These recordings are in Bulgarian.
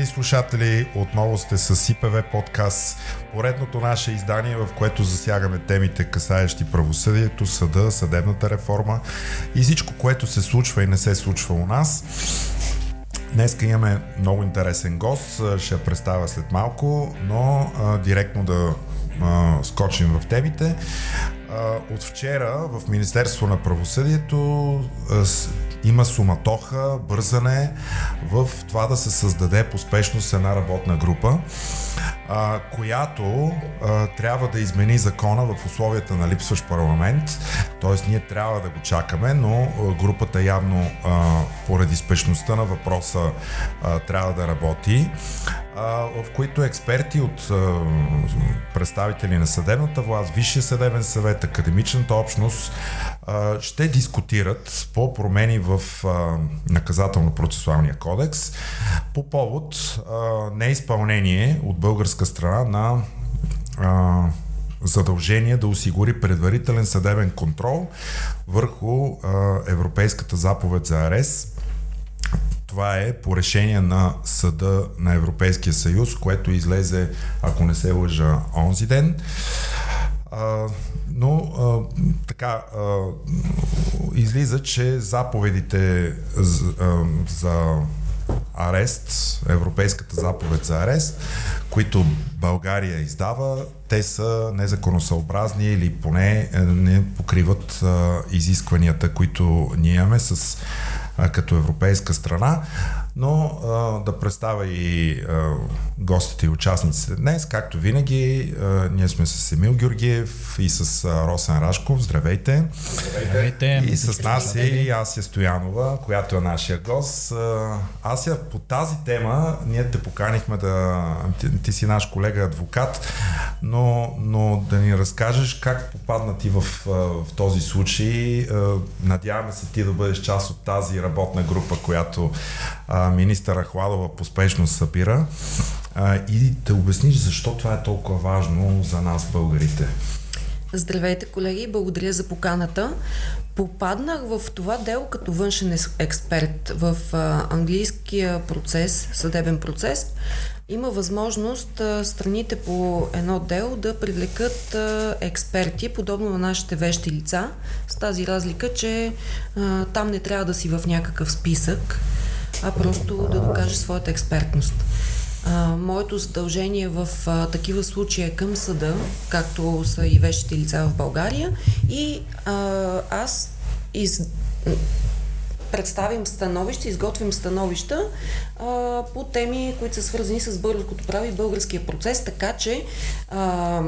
Драги слушатели, отново сте с ИПВ подкаст, поредното наше издание, в което засягаме темите, касаещи правосъдието, съда, съдебната реформа и всичко, което се случва и не се случва у нас. Днес имаме много интересен гост, ще представя след малко, но а, директно да а, скочим в темите. А, от вчера в Министерство на правосъдието а, има суматоха, бързане в това да се създаде по спешност една работна група, а, която а, трябва да измени закона в условията на липсващ парламент. Тоест ние трябва да го чакаме, но групата явно а, поради спешността на въпроса а, трябва да работи в които експерти от представители на съдебната власт, Висшия съдебен съвет, академичната общност ще дискутират по промени в наказателно-процесуалния кодекс по повод неизпълнение от българска страна на задължение да осигури предварителен съдебен контрол върху Европейската заповед за арест това е по решение на Съда на Европейския съюз, което излезе, ако не се лъжа, онзи ден. А, но а, така а, излиза, че заповедите за, а, за арест, Европейската заповед за арест, които България издава, те са незаконосъобразни или поне не покриват а, изискванията, които ние имаме с а, като европейска страна, но а, да представя и а, гостите и участниците днес. Както винаги, а, ние сме с Емил Георгиев и с а, Росен Рашков. Здравейте! Здравейте! И с нас е и Асия Стоянова, която е нашия гост. А, Асия, по тази тема ние те поканихме да... Ти, ти си наш колега адвокат, но, но да ни разкажеш как попадна ти в, в този случай. Надяваме се ти да бъдеш част от тази работна група, която а, министър Ахладова поспешно събира а, и да обясниш защо това е толкова важно за нас, българите. Здравейте, колеги, благодаря за поканата. Попаднах в това дело като външен експерт в а, английския процес, съдебен процес. Има възможност а, страните по едно дело да привлекат а, експерти, подобно на нашите вещи лица, с тази разлика, че а, там не трябва да си в някакъв списък а просто да докаже своята експертност. А, моето задължение в а, такива случаи е към съда, както са и вещите лица в България и а, аз из... представим становища, изготвим становища а, по теми, които са свързани с българското право и българския процес, така че а,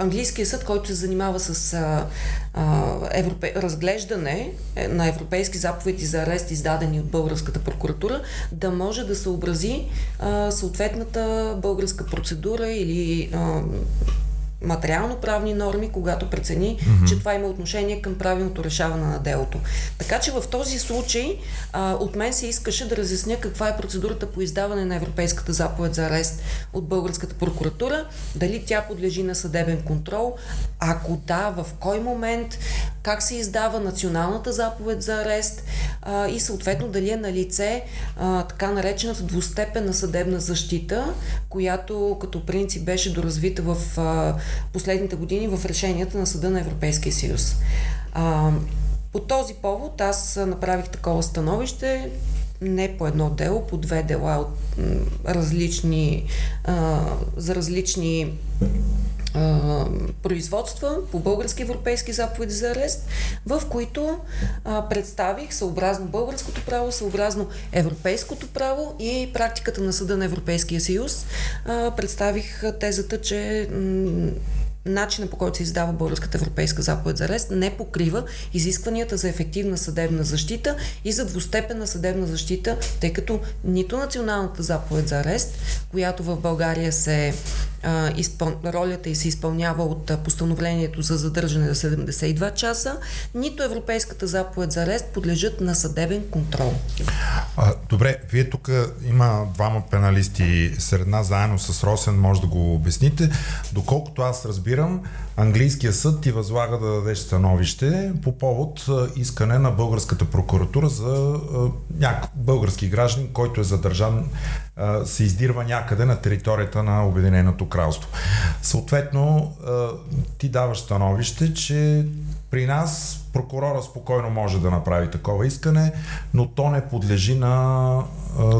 английския съд, който се занимава с а, а, европе... разглеждане е, на европейски заповеди за арест, издадени от българската прокуратура, да може да съобрази а, съответната българска процедура или а, материално-правни норми, когато прецени, mm-hmm. че това има отношение към правилното решаване на делото. Така че в този случай а, от мен се искаше да разясня каква е процедурата по издаване на Европейската заповед за арест от българската прокуратура, дали тя подлежи на съдебен контрол, ако да, в кой момент, как се издава националната заповед за арест а, и съответно дали е на лице а, така наречената двустепенна съдебна защита, която като принцип беше доразвита в а, последните години в решенията на Съда на Европейския съюз. А, по този повод аз направих такова становище, не по едно дело, по две дела от различни, а, за различни производства по български европейски заповеди за арест, в които а, представих съобразно българското право, съобразно европейското право и практиката на Съда на Европейския съюз. А, представих тезата, че начина по който се издава Българската европейска заповед за арест не покрива изискванията за ефективна съдебна защита и за двустепенна съдебна защита, тъй като нито националната заповед за арест, която в България се а, изпъл... ролята и се изпълнява от постановлението за задържане за 72 часа, нито Европейската заповед за арест подлежат на съдебен контрол. А, добре, вие тук има двама пеналисти сред нас, заедно с Росен, може да го обясните. Доколкото аз разбирам, английския съд ти възлага да дадеш становище по повод искане на българската прокуратура за някакъв български граждан, който е задържан а, се издирва някъде на територията на Обединеното кралство. Съответно, ти даваш становище, че при нас прокурора спокойно може да направи такова искане, но то не подлежи на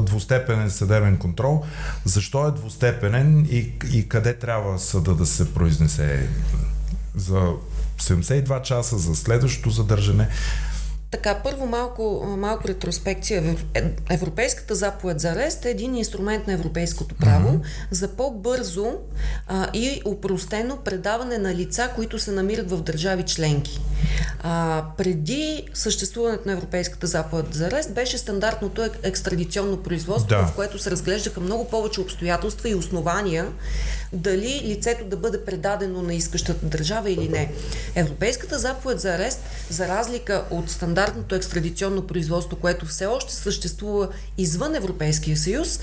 двустепенен съдебен контрол. Защо е двустепенен и, и къде трябва съда да се произнесе за 72 часа, за следващото задържане? Така, първо малко, малко ретроспекция. Е, Европейската заповед за арест е един инструмент на европейското право mm-hmm. за по-бързо а, и упростено предаване на лица, които се намират в държави членки. А, преди съществуването на Европейската заповед за арест беше стандартното екстрадиционно производство, да. в което се разглеждаха много повече обстоятелства и основания дали лицето да бъде предадено на искащата държава или не. Европейската заповед за арест, за разлика от стандартното екстрадиционно производство, което все още съществува извън Европейския съюз,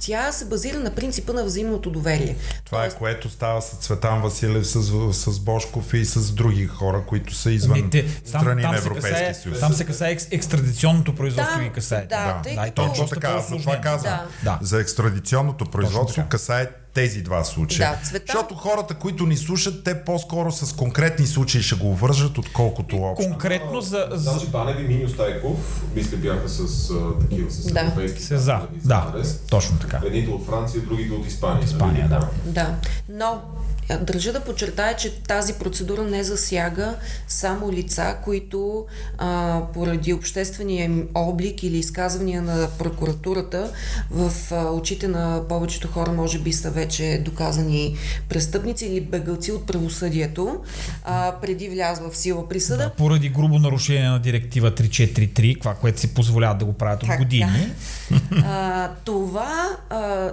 тя се базира на принципа на взаимното доверие. Това е което става с Цветан Василев, с, с Бошков и с други хора, които са извън Не, те, там, страни там на Европейския съюз. Там се касае екстрадиционното производство да, ги касае. Да, да, да, точно така, за това казвам. Да. За екстрадиционното производство касае тези два случая. Да, цвета... Защото хората, които ни слушат, те по-скоро с конкретни случаи ще го вържат, отколкото общо. Конкретно за... за... Значи Баневи, Минио Стайков, мисля бяха с а, такива, с да. европейски Се за, да, точно така. Едните от Франция, другите от Испания. От Испания, нали? да. Да, но Държа да подчертая, че тази процедура не засяга само лица, които а, поради обществения им облик или изказвания на прокуратурата в а, очите на повечето хора може би са вече доказани престъпници или бегълци от правосъдието а, преди влязва в сила присъда. Да, поради грубо нарушение на директива 343, това, което си позволяват да го правят от години. Да. А, това, а,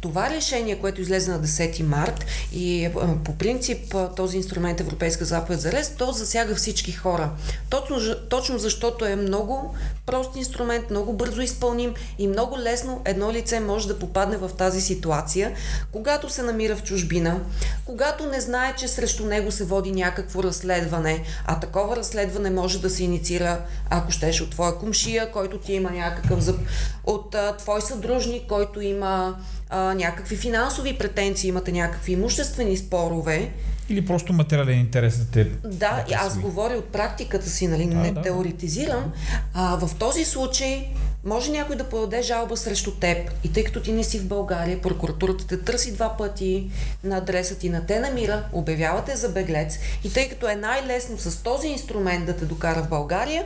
това решение, което излезе на 10 март и по принцип този инструмент Европейска заповед за арест, то засяга всички хора. Точно, точно защото е много прост инструмент, много бързо изпълним и много лесно едно лице може да попадне в тази ситуация, когато се намира в чужбина, когато не знае, че срещу него се води някакво разследване, а такова разследване може да се инициира, ако щеш, от твоя комшия, който ти има някакъв зъб, от а, твой съдружник, който има а, някакви финансови претенции, имате някакви имуществени спорове. Или просто материален интерес да те. Да, и аз говоря от практиката си, нали, да, не да. теоретизирам. А, в този случай може някой да подаде жалба срещу теб и тъй като ти не си в България, прокуратурата те търси два пъти на адреса ти на те намира, обявявате за беглец и тъй като е най-лесно с този инструмент да те докара в България,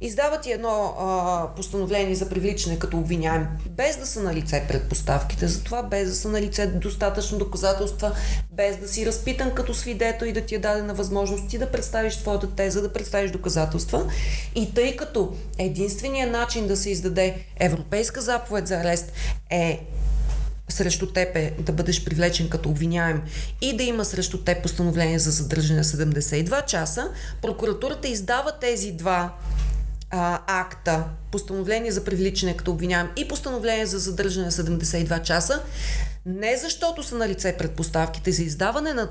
Издават ти едно а, постановление за привличане като обвиняем, без да са на лице предпоставките за това, без да са на лице достатъчно доказателства, без да си разпитан като свидетел и да ти е дадена възможност ти да представиш твоята теза, да представиш доказателства. И тъй като единственият начин да се издаде европейска заповед за арест е срещу теб е да бъдеш привлечен като обвиняем и да има срещу теб постановление за задържане 72 часа, прокуратурата издава тези два а, акта, постановление за привличане като обвиняем и постановление за задържане 72 часа, не защото са на лице предпоставките за издаване на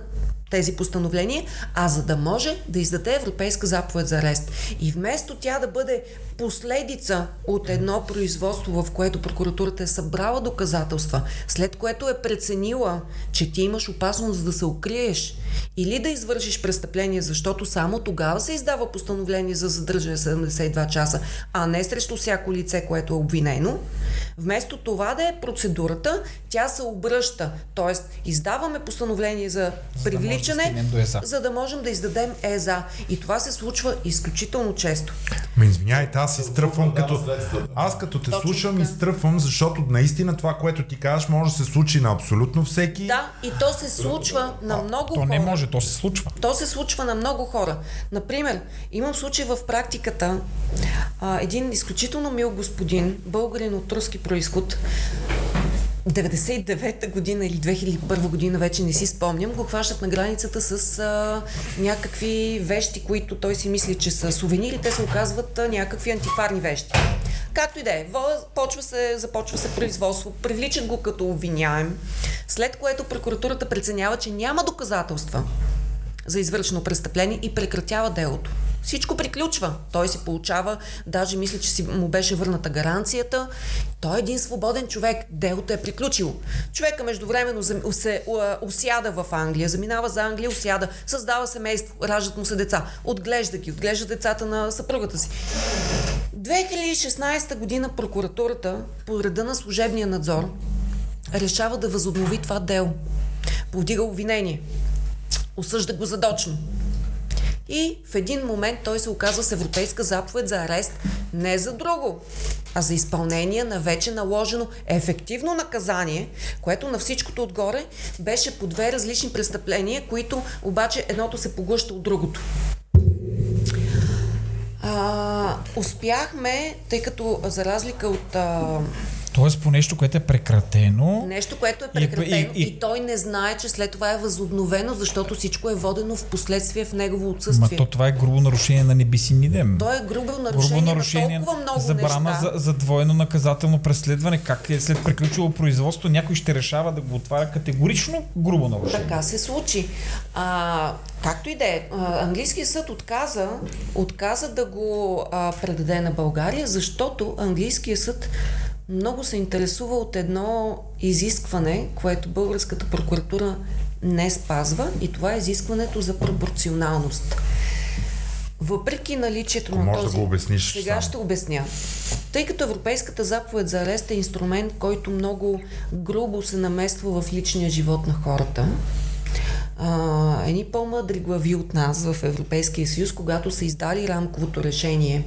тези постановления, а за да може да издаде Европейска заповед за арест. И вместо тя да бъде последица от едно производство, в което прокуратурата е събрала доказателства, след което е преценила, че ти имаш опасност да се укриеш или да извършиш престъпление, защото само тогава се издава постановление за задържане 72 часа, а не срещу всяко лице, което е обвинено, вместо това да е процедурата, тя се обръща. Тоест, издаваме постановление за привличане, за да, за да можем да издадем ЕЗА. И това се случва изключително често. Ме извиняйте, аз изтръпвам като... Аз като те Точно слушам, изтръпвам, защото наистина това, което ти кажеш, може да се случи на абсолютно всеки. Да, и то се случва на много то хора. не може, то се случва. То се случва на много хора. Например, имам случай в практиката, а, един изключително мил господин, българин от руски происход, 99-та година или 2001 година, вече не си спомням, го хващат на границата с а, някакви вещи, които той си мисли, че са сувенири, те се оказват а, някакви антикварни вещи. Както и да е, почва се, започва се производство, привличат го като обвиняем, след което прокуратурата преценява, че няма доказателства за извършено престъпление и прекратява делото. всичко приключва. Той си получава, даже мисля, че си му беше върната гаранцията. Той е един свободен човек. Делото е приключило. Човека междувременно се усяда в Англия, заминава за Англия, усяда, създава семейство, раждат му се деца, отглежда ги, отглежда децата на съпругата си. 2016 година прокуратурата по реда на служебния надзор решава да възобнови това дело. Повдига обвинение. Осъжда го задочно. И в един момент той се оказва с европейска заповед за арест не за друго, а за изпълнение на вече наложено ефективно наказание, което на всичкото отгоре беше по две различни престъпления, които обаче едното се поглъща от другото. А, успяхме, тъй като за разлика от а, Тоест по нещо, което е прекратено. Нещо, което е прекратено и, и, и... и той не знае, че след това е възобновено, защото всичко е водено в последствие в негово отсъствие. Ма то това е грубо нарушение на небиси нидем. То е грубо нарушение, грубо нарушение на толкова много забрана неща. За, за двойно наказателно преследване. Как е след приключило производство, някой ще решава да го отваря категорично грубо нарушение. Така се случи. А, както и да е, английският съд отказа, отказа да го а, предаде на България, защото английският съд много се интересува от едно изискване, което българската прокуратура не спазва и това е изискването за пропорционалност. Въпреки наличието Ако на този... да го обясниш Сега сам. ще обясня. Тъй като Европейската заповед за арест е инструмент, който много грубо се намества в личния живот на хората, а, едни по-мъдри глави от нас в Европейския съюз, когато са издали рамковото решение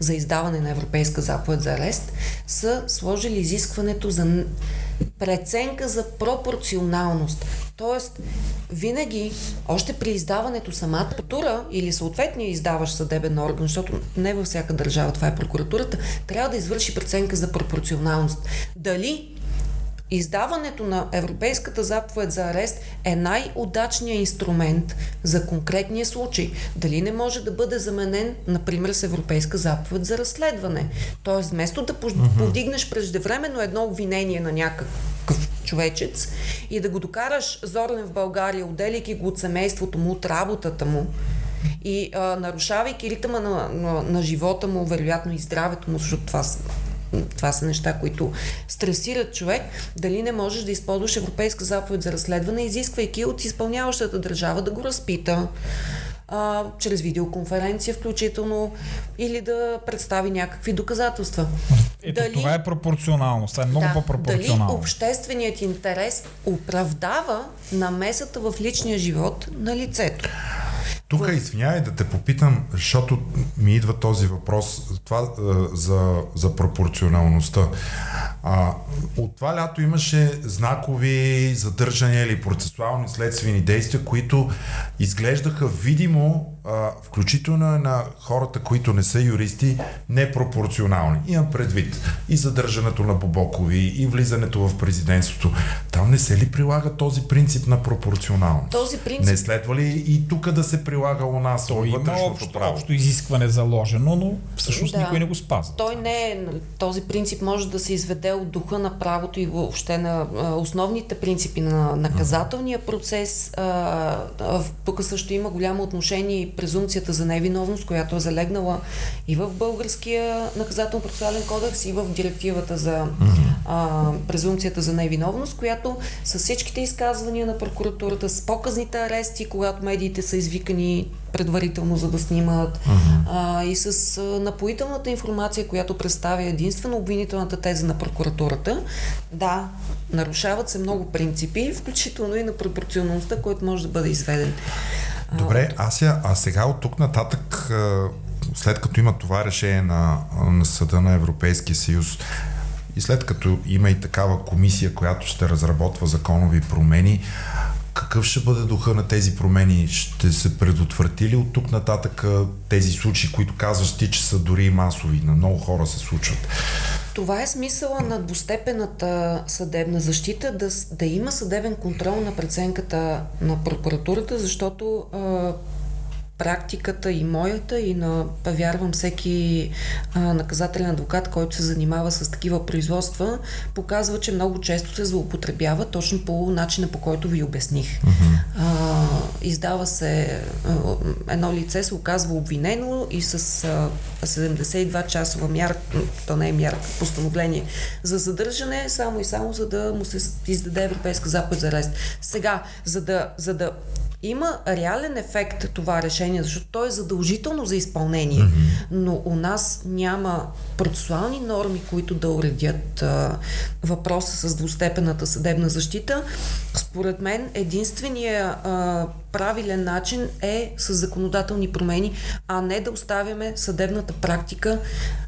за издаване на Европейска заповед за арест, са сложили изискването за преценка за пропорционалност. Тоест, винаги, още при издаването самата прокуратура или съответния издаващ съдебен орган, защото не във всяка държава това е прокуратурата, трябва да извърши преценка за пропорционалност. Дали Издаването на Европейската заповед за арест е най-удачният инструмент за конкретния случай. Дали не може да бъде заменен, например, с Европейска заповед за разследване. Тоест, вместо да повдигнеш преждевременно едно обвинение на някакъв човечец и да го докараш зорен в България, отделяйки го от семейството му, от работата му, и а, нарушавайки ритъма на, на, на живота му, вероятно и здравето му, защото това това са неща, които стресират човек, дали не можеш да използваш Европейска заповед за разследване, изисквайки от изпълняващата държава да го разпита а, чрез видеоконференция включително или да представи някакви доказателства. Ето, дали, това е пропорционално. Това е много да, по-пропорционално. Дали общественият интерес оправдава намесата в личния живот на лицето. Тук, извинявай да те попитам, защото ми идва този въпрос това, а, за, за пропорционалността. А, от това лято имаше знакови задържания или процесуални следствени действия, които изглеждаха видимо, а, включително на хората, които не са юристи, непропорционални. Имам предвид и задържането на Бобокови, и влизането в президентството. Там не се ли прилага този принцип на пропорционалност? Този принцип... Не следва ли и тук да се прилага у нас Той има общо, право? общо изискване заложено, но всъщност да. никой не го спазва. Той не е, този принцип може да се изведе от духа на правото и въобще на основните принципи на наказателния процес. Тук също има голямо отношение и презумцията за невиновност, която е залегнала и в българския наказателно-процесуален кодекс, и в директивата за а, презумцията за невиновност, която с всичките изказвания на прокуратурата, с показните арести, когато медиите са извикани предварително, за да снимат, uh-huh. а, и с а, напоителната информация, която представя единствено обвинителната теза на прокуратурата. Да, нарушават се много принципи, включително и на пропорционалността, който може да бъде изведен. Добре, Ася, а сега от тук нататък, след като има това решение на, на Съда на Европейския съюз, и след като има и такава комисия, която ще разработва законови промени, какъв ще бъде духа на тези промени? Ще се предотврати ли от тук нататък тези случаи, които казваш ти, че са дори масови, на много хора се случват? Това е смисъла на двустепената съдебна защита, да, да има съдебен контрол на преценката на прокуратурата, защото практиката и моята и на, вярвам, всеки а, наказателен адвокат, който се занимава с такива производства, показва, че много често се злоупотребява точно по начина, по който ви обясних. А, издава се а, едно лице се оказва обвинено и с а, 72 часова мярка, то не е мярка, постановление за задържане, само и само за да му се издаде европейска заповед за арест. Сега, за да, за да има реален ефект това решение, защото то е задължително за изпълнение, mm-hmm. но у нас няма процесуални норми, които да уредят а, въпроса с двустепената съдебна защита. Според мен единствения а, правилен начин е с законодателни промени, а не да оставяме съдебната практика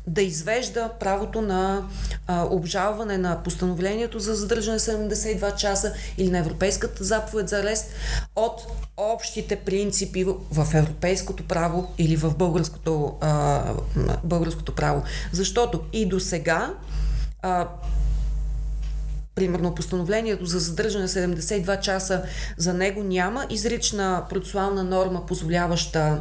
да извежда правото на а, обжалване на постановлението за задържане 72 часа или на Европейската заповед за арест от общите принципи в европейското право или в българското, а, българското право. Защото и до сега примерно постановлението за задържане 72 часа, за него няма изрична процесуална норма, позволяваща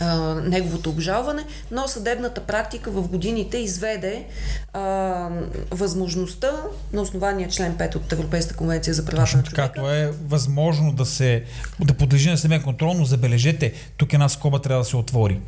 а, неговото обжалване, но съдебната практика в годините изведе а, възможността на основания член 5 от Европейската конвенция за правата на човека. Така, е възможно да се да подлежи на съдебен контрол, но забележете, тук една скоба трябва да се отвори.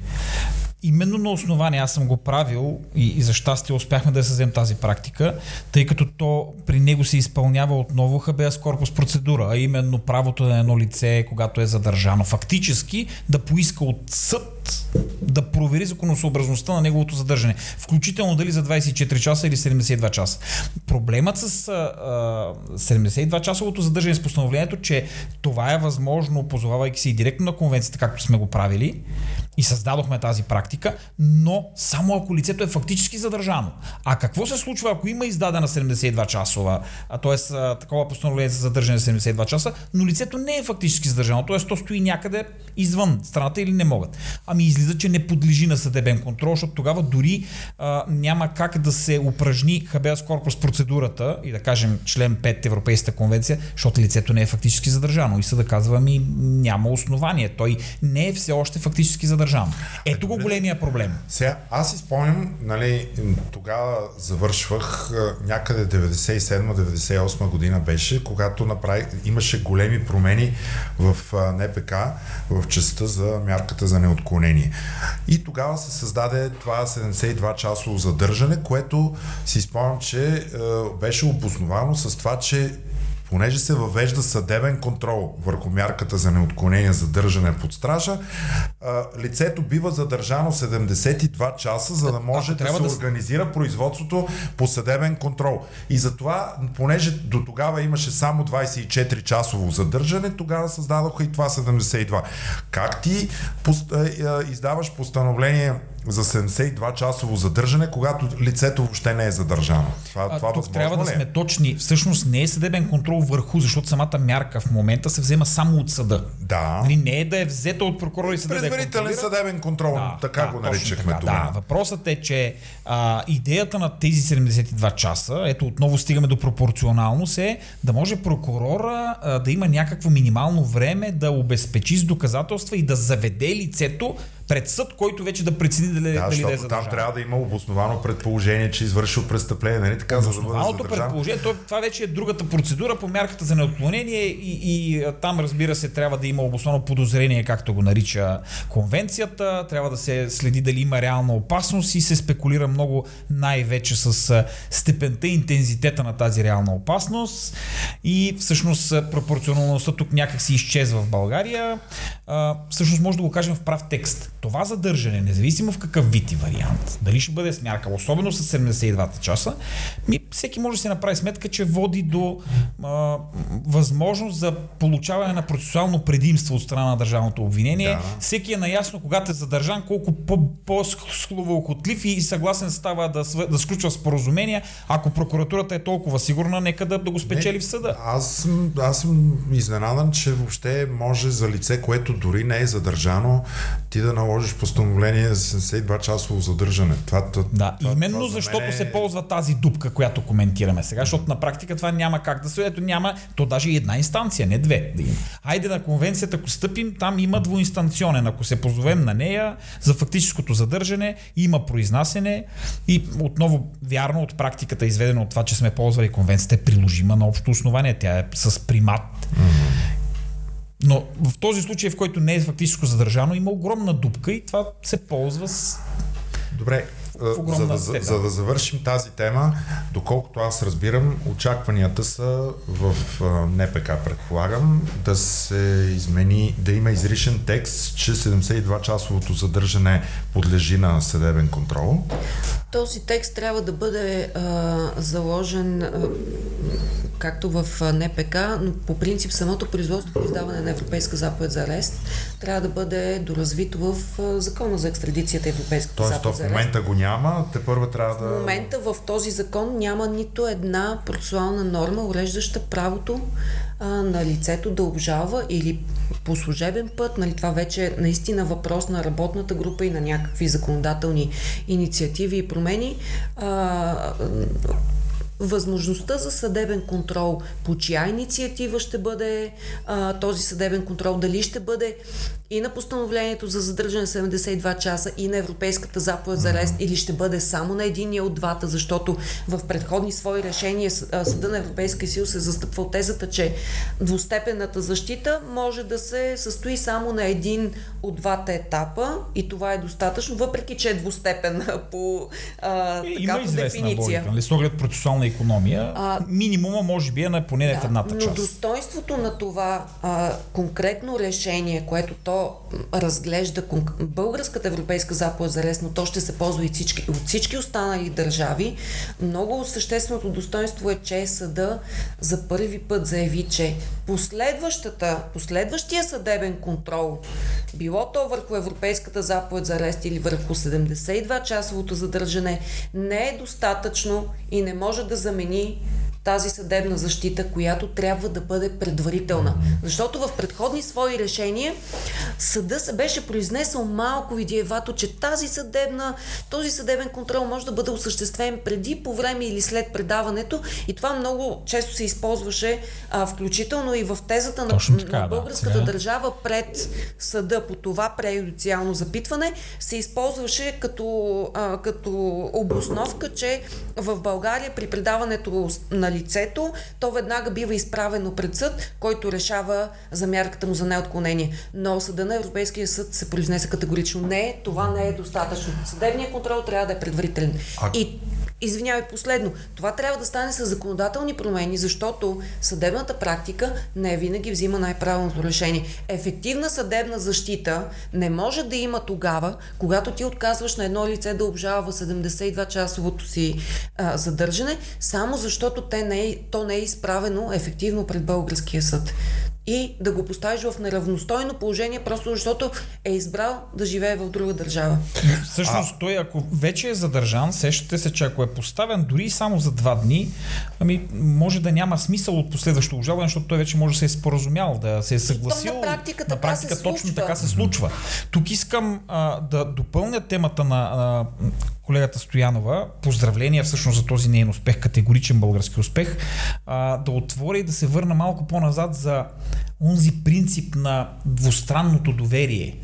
Именно на основание аз съм го правил и, и за щастие успяхме да създадем тази практика, тъй като то при него се изпълнява отново хабеас корпус процедура, а именно правото на едно лице, когато е задържано фактически, да поиска от съд да провери законосъобразността на неговото задържане, включително дали за 24 часа или 72 часа. Проблемът с а, 72 часовото задържане с постановлението, че това е възможно, позовавайки се и директно на конвенцията, както сме го правили, и създадохме тази практика, но само ако лицето е фактически задържано. А какво се случва, ако има издадена 72 часова, т.е. такова постановление за задържане 72 часа, но лицето не е фактически задържано, т.е. то стои някъде извън страната или не могат. Ами излиза, че не подлежи на съдебен контрол, защото тогава дори а, няма как да се упражни хабеас корпус процедурата и да кажем член 5 Европейската конвенция, защото лицето не е фактически задържано. И съда казва ми няма основание. Той не е все още фактически задържан. Ето го големия проблем. Сега, аз си спомням, нали, тогава завършвах някъде 97-98 година беше, когато направи, имаше големи промени в НПК в частта за мярката за неотклонение. И тогава се създаде това 72-часово задържане, което си спомням, че беше обосновано с това, че понеже се въвежда съдебен контрол върху мярката за неотклонение за държане под стража, лицето бива задържано 72 часа, за да може да се да... организира производството по съдебен контрол. И затова, понеже до тогава имаше само 24 часово задържане, тогава създадоха и това 72. Как ти издаваш постановление за 72 часово задържане, когато лицето въобще не е задържано. Това, а, това тук трябва да е? сме точни. Всъщност не е съдебен контрол върху, защото самата мярка в момента се взема само от съда. Да. Нали, не е да е взета от прокурор и съда. Предварителен да съдебен контрол, да, така да, го наричахме това. Да, въпросът е, че а, идеята на тези 72 часа, ето отново стигаме до пропорционалност, е да може прокурора а, да има някакво минимално време да обезпечи с доказателства и да заведе лицето пред съд, който вече да прецени дали, да, дали да е задържан. Там трябва да има обосновано предположение, че извършил престъпление, нали така, за да бъде задържан. предположение, то, това вече е другата процедура по мярката за неотклонение и, и там, разбира се, трябва да има обосновано подозрение, както го нарича конвенцията, трябва да се следи дали има реална опасност и се спекулира много най-вече с степента и интензитета на тази реална опасност и всъщност пропорционалността тук някак си изчезва в България. А, всъщност може да го кажем в прав текст това задържане, независимо в какъв вид и вариант, дали ще бъде смярка, особено с 72 часа, ми, всеки може да си направи сметка, че води до а, възможност за получаване на процесуално предимство от страна на държавното обвинение. Да. Всеки е наясно, когато е задържан, колко по-словоохотлив и съгласен става да, да сключва споразумения. Ако прокуратурата е толкова сигурна, нека да, да го спечели Не, в съда. Аз съм, аз съм изненадан, че въобще може за лице, което дори не е задържано, ти да наложиш постановление за 72 часово задържане. Това, това, да, това, именно това защото е... се ползва тази дупка, която коментираме сега, защото на практика това няма как да се. Ето няма, то даже и една инстанция, не две. Да има. Айде на конвенцията, ако стъпим, там има двуинстанционен. Ако се позовем на нея за фактическото задържане, има произнасене и отново вярно от практиката, изведено от това, че сме ползвали конвенцията, е приложима на общо основание. Тя е с примат. Mm-hmm Но в този случай, в който не е фактическо задържано, има огромна дупка и това се ползва с Добре, за да, за, за да завършим тази тема, доколкото аз разбирам, очакванията са в НПК, предполагам, да се измени, да има изричен текст, че 72-часовото задържане подлежи на съдебен контрол. Този текст трябва да бъде а, заложен а, както в НПК, но по принцип самото производство по издаване на Европейска заповед за арест трябва да бъде доразвито в Закона за екстрадицията Европейската Тоест, заповед за арест. в момента го няма, те първа трябва да... В момента в този закон няма нито една процесуална норма, уреждаща правото а, на лицето да обжалва или по служебен път, нали, това вече е наистина въпрос на работната група и на някакви законодателни инициативи и промени. А, възможността за съдебен контрол, по чия инициатива ще бъде а, този съдебен контрол, дали ще бъде и на постановлението за задържане 72 часа и на Европейската заповед за арест или ще бъде само на единия от двата, защото в предходни свои решения Съда на Европейския съюз е застъпвал тезата, че двустепенната защита може да се състои само на един от двата етапа и това е достатъчно, въпреки че е двустепенна по а, така, Има по дефиниция. Логика, нали, с оглед процесуална економия, а, минимума може би е на поне да, в едната част. Но достоинството на това а, конкретно решение, което то разглежда българската европейска заповед за но то ще се ползва и всички, от всички останали държави, много същественото достоинство е, че съда за първи път заяви, че последващата, последващия съдебен контрол, било то върху европейската заповед за арест или върху 72-часовото задържане, не е достатъчно и не може да замени тази съдебна защита, която трябва да бъде предварителна. Защото в предходни свои решения съда се беше произнесъл малко видиевато, че тази съдебна, този съдебен контрол може да бъде осъществен преди, по време или след предаването. И това много често се използваше а, включително и в тезата на, така, на българската да, държава пред съда. По това преюдициално запитване се използваше като, а, като обосновка, че в България при предаването на лицето, то веднага бива изправено пред съд, който решава за мярката му за неотклонение. Но съда на Европейския съд се произнесе категорично не, това не е достатъчно. Съдебният контрол трябва да е предварителен. А... И Извинявай, последно. Това трябва да стане с законодателни промени, защото съдебната практика не винаги взима най-правилното решение. Ефективна съдебна защита не може да има тогава, когато ти отказваш на едно лице да обжалва 72-часовото си а, задържане, само защото те не то не е изправено ефективно пред българския съд и да го поставиш в неравностойно положение, просто защото е избрал да живее в друга държава. Всъщност, а... той ако вече е задържан, сещате се, че ако е поставен дори само за два дни, ами може да няма смисъл от последващо обжалване, защото той вече може да се е споразумял, да се е съгласил. на практика, на практика така точно така се случва. Тук искам а, да допълня темата на а, колегата Стоянова, поздравления всъщност за този нейн успех, категоричен български успех, а, да отворя и да се върна малко по-назад за онзи принцип на двустранното доверие.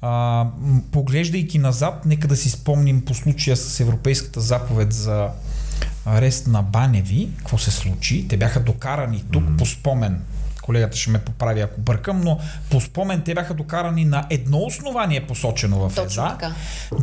А, поглеждайки назад, нека да си спомним по случая с Европейската заповед за арест на Баневи, какво се случи. Те бяха докарани тук mm-hmm. по спомен колегата ще ме поправи ако бъркам, но по спомен те бяха докарани на едно основание посочено в ЕЗА.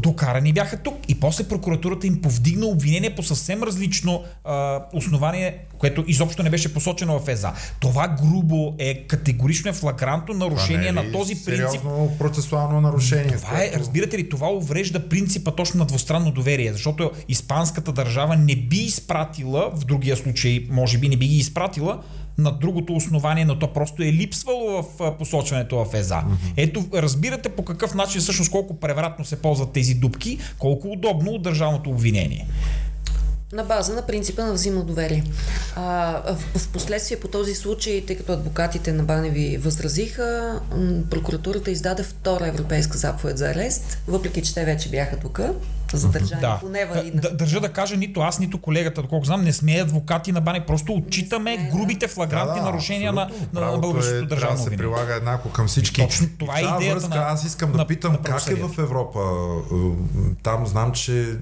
Докарани бяха тук и после прокуратурата им повдигна обвинение по съвсем различно а, основание, което изобщо не беше посочено в ЕЗА. Това грубо е категорично е флагрантно нарушение на този принцип. Сериозно процесуално нарушение. Това което... е, разбирате ли, това уврежда принципа точно на двустранно доверие, защото испанската държава не би изпратила, в другия случай може би не би ги изпратила, на другото основание, но то просто е липсвало в посочването в ЕЗА. Mm-hmm. Ето, разбирате по какъв начин всъщност колко превратно се ползват тези дупки, колко удобно от държавното обвинение на база на принципа на взаимно доверие. А, в, в последствие по този случай, тъй като адвокатите на Баневи възразиха, прокуратурата издаде втора европейска заповед за арест, въпреки че те вече бяха тук задържани да. по невалидна. Да, държа да кажа, нито аз, нито колегата, доколко знам, не сме адвокати на Бани, просто отчитаме не грубите флагрантни да, да, нарушения на, на българското е, държавно да се прилага еднакво към всички. Точно това е идеята връзка, на, Аз искам да на, питам на как е в Европа. Там знам, че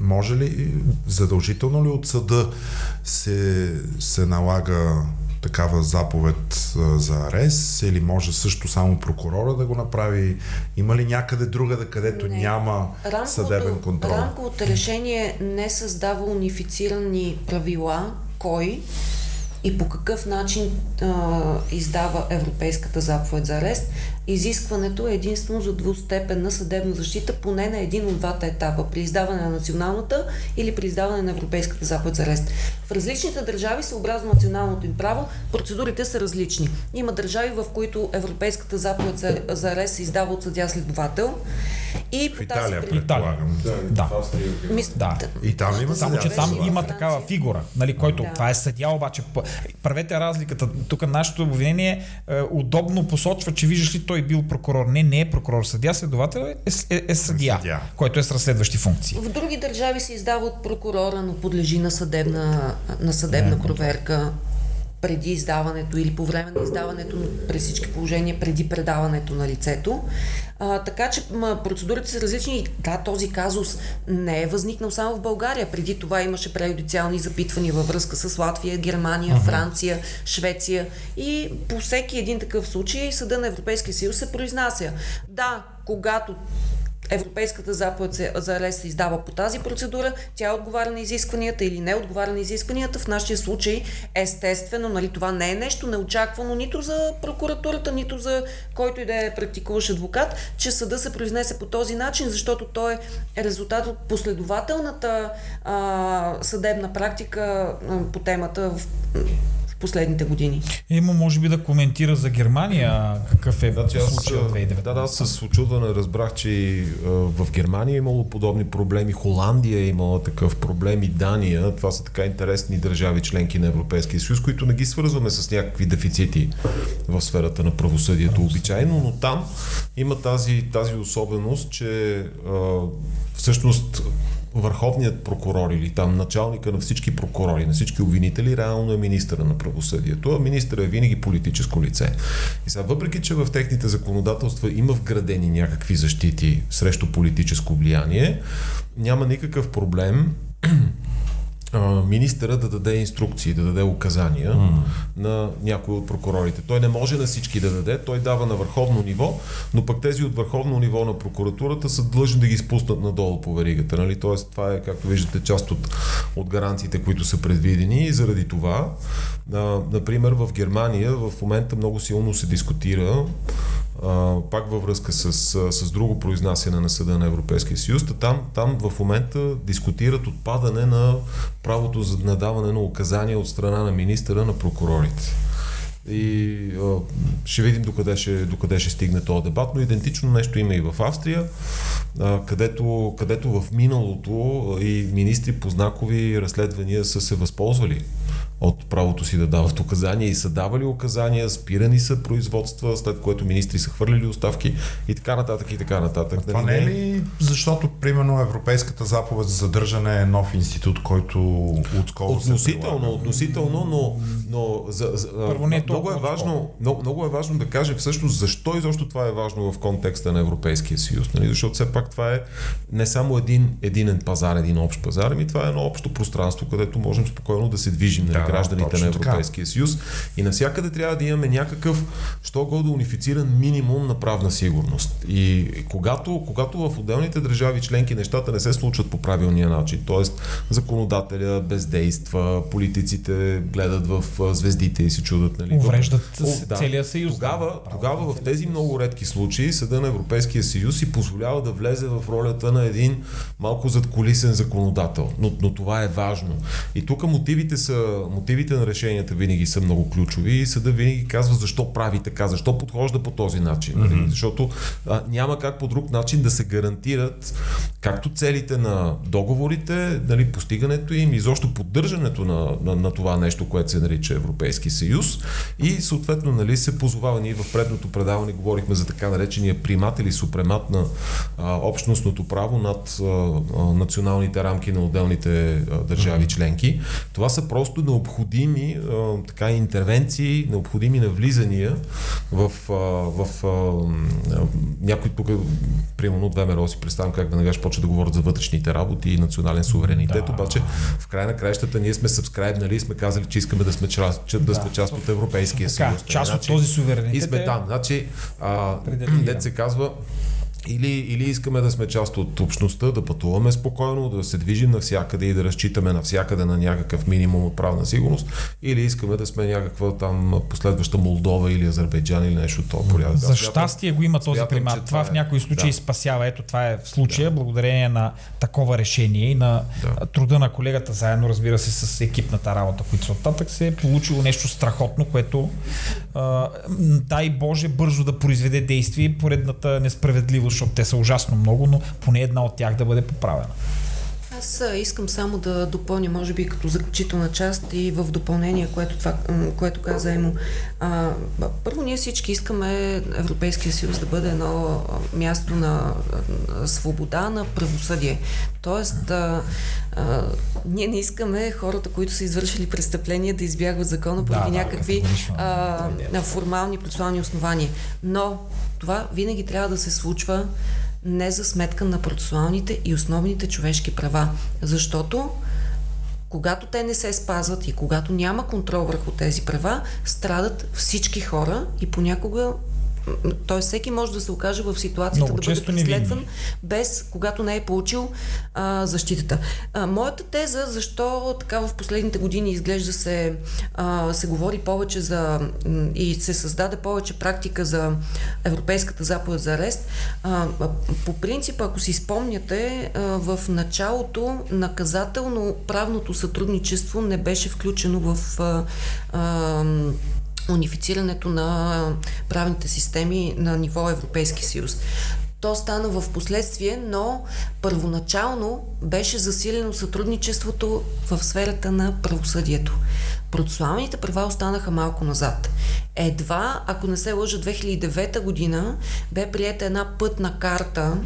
може ли задължително ли от съда се, се налага такава заповед за арест или може също само прокурора да го направи? Има ли някъде другаде, където не. няма рамковото, съдебен контрол? Рамковото решение не създава унифицирани правила кой и по какъв начин а, издава Европейската заповед за арест. Изискването е единствено за двустепенна съдебна защита, поне на един от двата етапа, при издаване на националната или при издаване на Европейската заповед за арест. В различните държави, съобразно националното им право, процедурите са различни. Има държави, в които Европейската заповед за арест се издава от съдя следовател и в Италия, тази... предполагам. Да. да. Мис... да. И там има Само, че там има такава фигура, нали, който да. това е съдя, обаче правете разликата. Тук нашето обвинение е, удобно посочва, че виждаш ли той бил прокурор. Не, не е прокурор. Съдя, следовател е, е, е съдия, съдя, който е с разследващи функции. В други държави се издава от прокурора, но подлежи на съдебна, на съдебна проверка преди издаването или по време на издаването, при всички положения преди предаването на лицето. А, така че ма, процедурите са различни. Да, този казус не е възникнал само в България. Преди това имаше преюдициални запитвания във връзка с Латвия, Германия, uh-huh. Франция, Швеция. И по всеки един такъв случай Съда на Европейския съюз се произнася. Да, когато Европейската заповед за арест се издава по тази процедура, тя отговаря на изискванията или не отговаря на изискванията. В нашия случай, естествено, нали, това не е нещо неочаквано нито за прокуратурата, нито за който и да е практикуващ адвокат, че съда се произнесе по този начин, защото той е резултат от последователната а, съдебна практика а, по темата в последните години. Емо може би да коментира за Германия какъв е значи случай от 2019. Да, да, с очудване разбрах, че и в Германия е имало подобни проблеми, Холандия е имала такъв проблем и Дания. Това са така интересни държави, членки на Европейския съюз, които не ги свързваме с някакви дефицити в сферата на правосъдието обичайно, но там има тази, тази особеност, че а, всъщност върховният прокурор или там началника на всички прокурори, на всички обвинители, реално е министъра на правосъдието, а министъра е винаги политическо лице. И сега, въпреки, че в техните законодателства има вградени някакви защити срещу политическо влияние, няма никакъв проблем министъра да даде инструкции, да даде указания mm. на някои от прокурорите. Той не може на всички да даде, той дава на върховно ниво, но пък тези от върховно ниво на прокуратурата са длъжни да ги спуснат надолу по веригата. Нали? Тоест, това е, както виждате, част от, от гаранциите, които са предвидени и заради това, а, например, в Германия в момента много силно се дискутира пак във връзка с, с друго произнасяне на Съда на Европейския съюз. Там, там в момента дискутират отпадане на правото за надаване на указания от страна на министъра на прокурорите. И а, ще видим докъде ще, докъде ще стигне този дебат, но идентично нещо има и в Австрия, а, където, където в миналото и министри по знакови разследвания са се възползвали от правото си да дават указания и са давали указания, спирани са производства, след което министри са хвърлили оставки и така нататък и така нататък. Това не е ли защото, примерно, Европейската заповед за задържане е нов институт, който отскоро Относително, се относително, но, но за, за, Първо не е много, е важно, много, много е важно да кажем всъщност защо изобщо това е важно в контекста на Европейския съюз. Нали? Защото все пак това е не само един единен пазар, един общ пазар, ами това е едно общо пространство, където можем спокойно да се движим. Нали? Да, гражданите на Европейския така. съюз. И навсякъде трябва да имаме някакъв, що го да унифициран минимум на правна сигурност. И когато, когато в отделните държави членки нещата не се случват по правилния начин, т.е. законодателя бездейства, политиците гледат в звездите и се чудат. Нали? Увреждат О, да. целия съюз. Тогава, тогава в тези много редки случаи Съда на Европейския съюз си позволява да влезе в ролята на един малко задколисен законодател. Но, но това е важно. И тук мотивите са, мотивите на решенията винаги са много ключови и съда винаги казва защо прави така, защо подхожда по този начин. Mm-hmm. Защото а, няма как по друг начин да се гарантират както целите на договорите, нали, постигането им, изобщо поддържането на, на, на това нещо, което се нарича Европейски съюз и съответно нали, се позовава. Ние в предното предаване говорихме за така наречения примат или супремат на а, общностното право над а, а, националните рамки на отделните а, държави членки. Това са просто необходими необходими а, така, интервенции, необходими навлизания в, а, в а, някой тук, примерно от ВМРО си представям как веднага ще почва да говорят за вътрешните работи и национален суверенитет, да. обаче в край на краищата ние сме сабскрайбнали и сме казали, че искаме да сме, част, че, да. да сме част от Европейския съюз. Част значи, от този суверенитет. И сме там. Значи, а, дет се казва, или, или искаме да сме част от общността, да пътуваме спокойно, да се движим навсякъде и да разчитаме навсякъде на някакъв минимум от правна сигурност, или искаме да сме някаква там последваща Молдова или Азербайджан или нещо от това порядък. За щастие го има този примат. Това, това в някои случаи да. спасява. Ето това е в случая, да. благодарение на такова решение и на да. труда на колегата, заедно разбира се с екипната работа, които са оттатък, се е получило нещо страхотно, което а, дай Боже бързо да произведе действие поредната несправедливост защото те са ужасно много, но поне една от тях да бъде поправена. Аз искам само да допълня, може би като заключителна част и в допълнение, което, това, което каза Емо. А, първо, ние всички искаме Европейския съюз да бъде едно място на свобода, на правосъдие. Тоест, а, а, ние не искаме хората, които са извършили престъпления, да избягват закона поради да, някакви а, формални процесуални основания. Но това винаги трябва да се случва не за сметка на процесуалните и основните човешки права. Защото когато те не се спазват и когато няма контрол върху тези права, страдат всички хора и понякога т.е. всеки може да се окаже в ситуацията Много да бъде преследван без, когато не е получил а, защитата. А, моята теза, защо така в последните години изглежда се, а, се говори повече за и се създаде повече практика за Европейската заповед за арест, а, по принцип, ако си спомняте, а, в началото наказателно правното сътрудничество не беше включено в а, а, унифицирането на правните системи на ниво Европейски съюз. То стана в последствие, но първоначално беше засилено сътрудничеството в сферата на правосъдието. Процесуалните права останаха малко назад. Едва, ако не се лъжа, 2009 година бе приета една пътна карта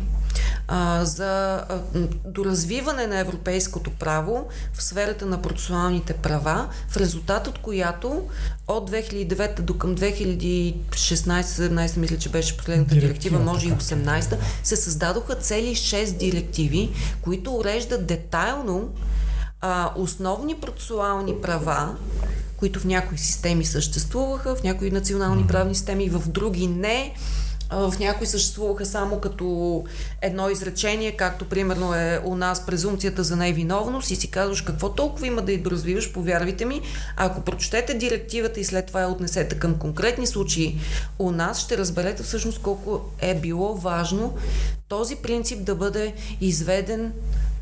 а, за а, доразвиване на европейското право в сферата на процесуалните права, в резултат от която от 2009 до към 2016-17, мисля, че беше последната директива, директива може и 18, се създадоха цели 6 директиви, които уреждат детайлно а, основни процесуални права, които в някои системи съществуваха, в някои национални правни системи, в други не в някои съществуваха само като едно изречение, както примерно е у нас презумцията за невиновност и си казваш какво толкова има да и доразвиваш, повярвайте ми, ако прочетете директивата и след това я отнесете към конкретни случаи у нас, ще разберете всъщност колко е било важно този принцип да бъде изведен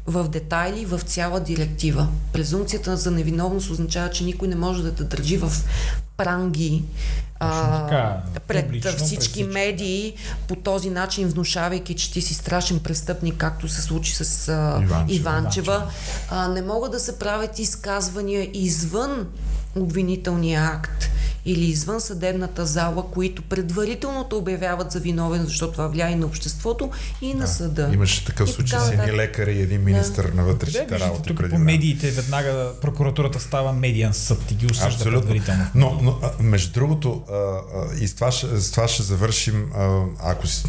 в детайли в цяла директива. Презумцията за невиновност означава, че никой не може да те държи в пранги а, така, пред публично, всички пред медии, по този начин внушавайки, че ти си страшен престъпник, както се случи с а, Иванчева. Иванчева. А, не могат да се правят изказвания извън обвинителния акт или извън съдебната зала, които предварително те обявяват за виновен, защото това влияе и на обществото и да. на съда. Имаше такъв и случай с едни лекари и един министр да. на вътрешните работи. Тук по медиите веднага прокуратурата става медиан съд и ги осъжда Абсолютно. предварително. Но, но между другото, а, а, и с това, с това ще завършим, а, ако си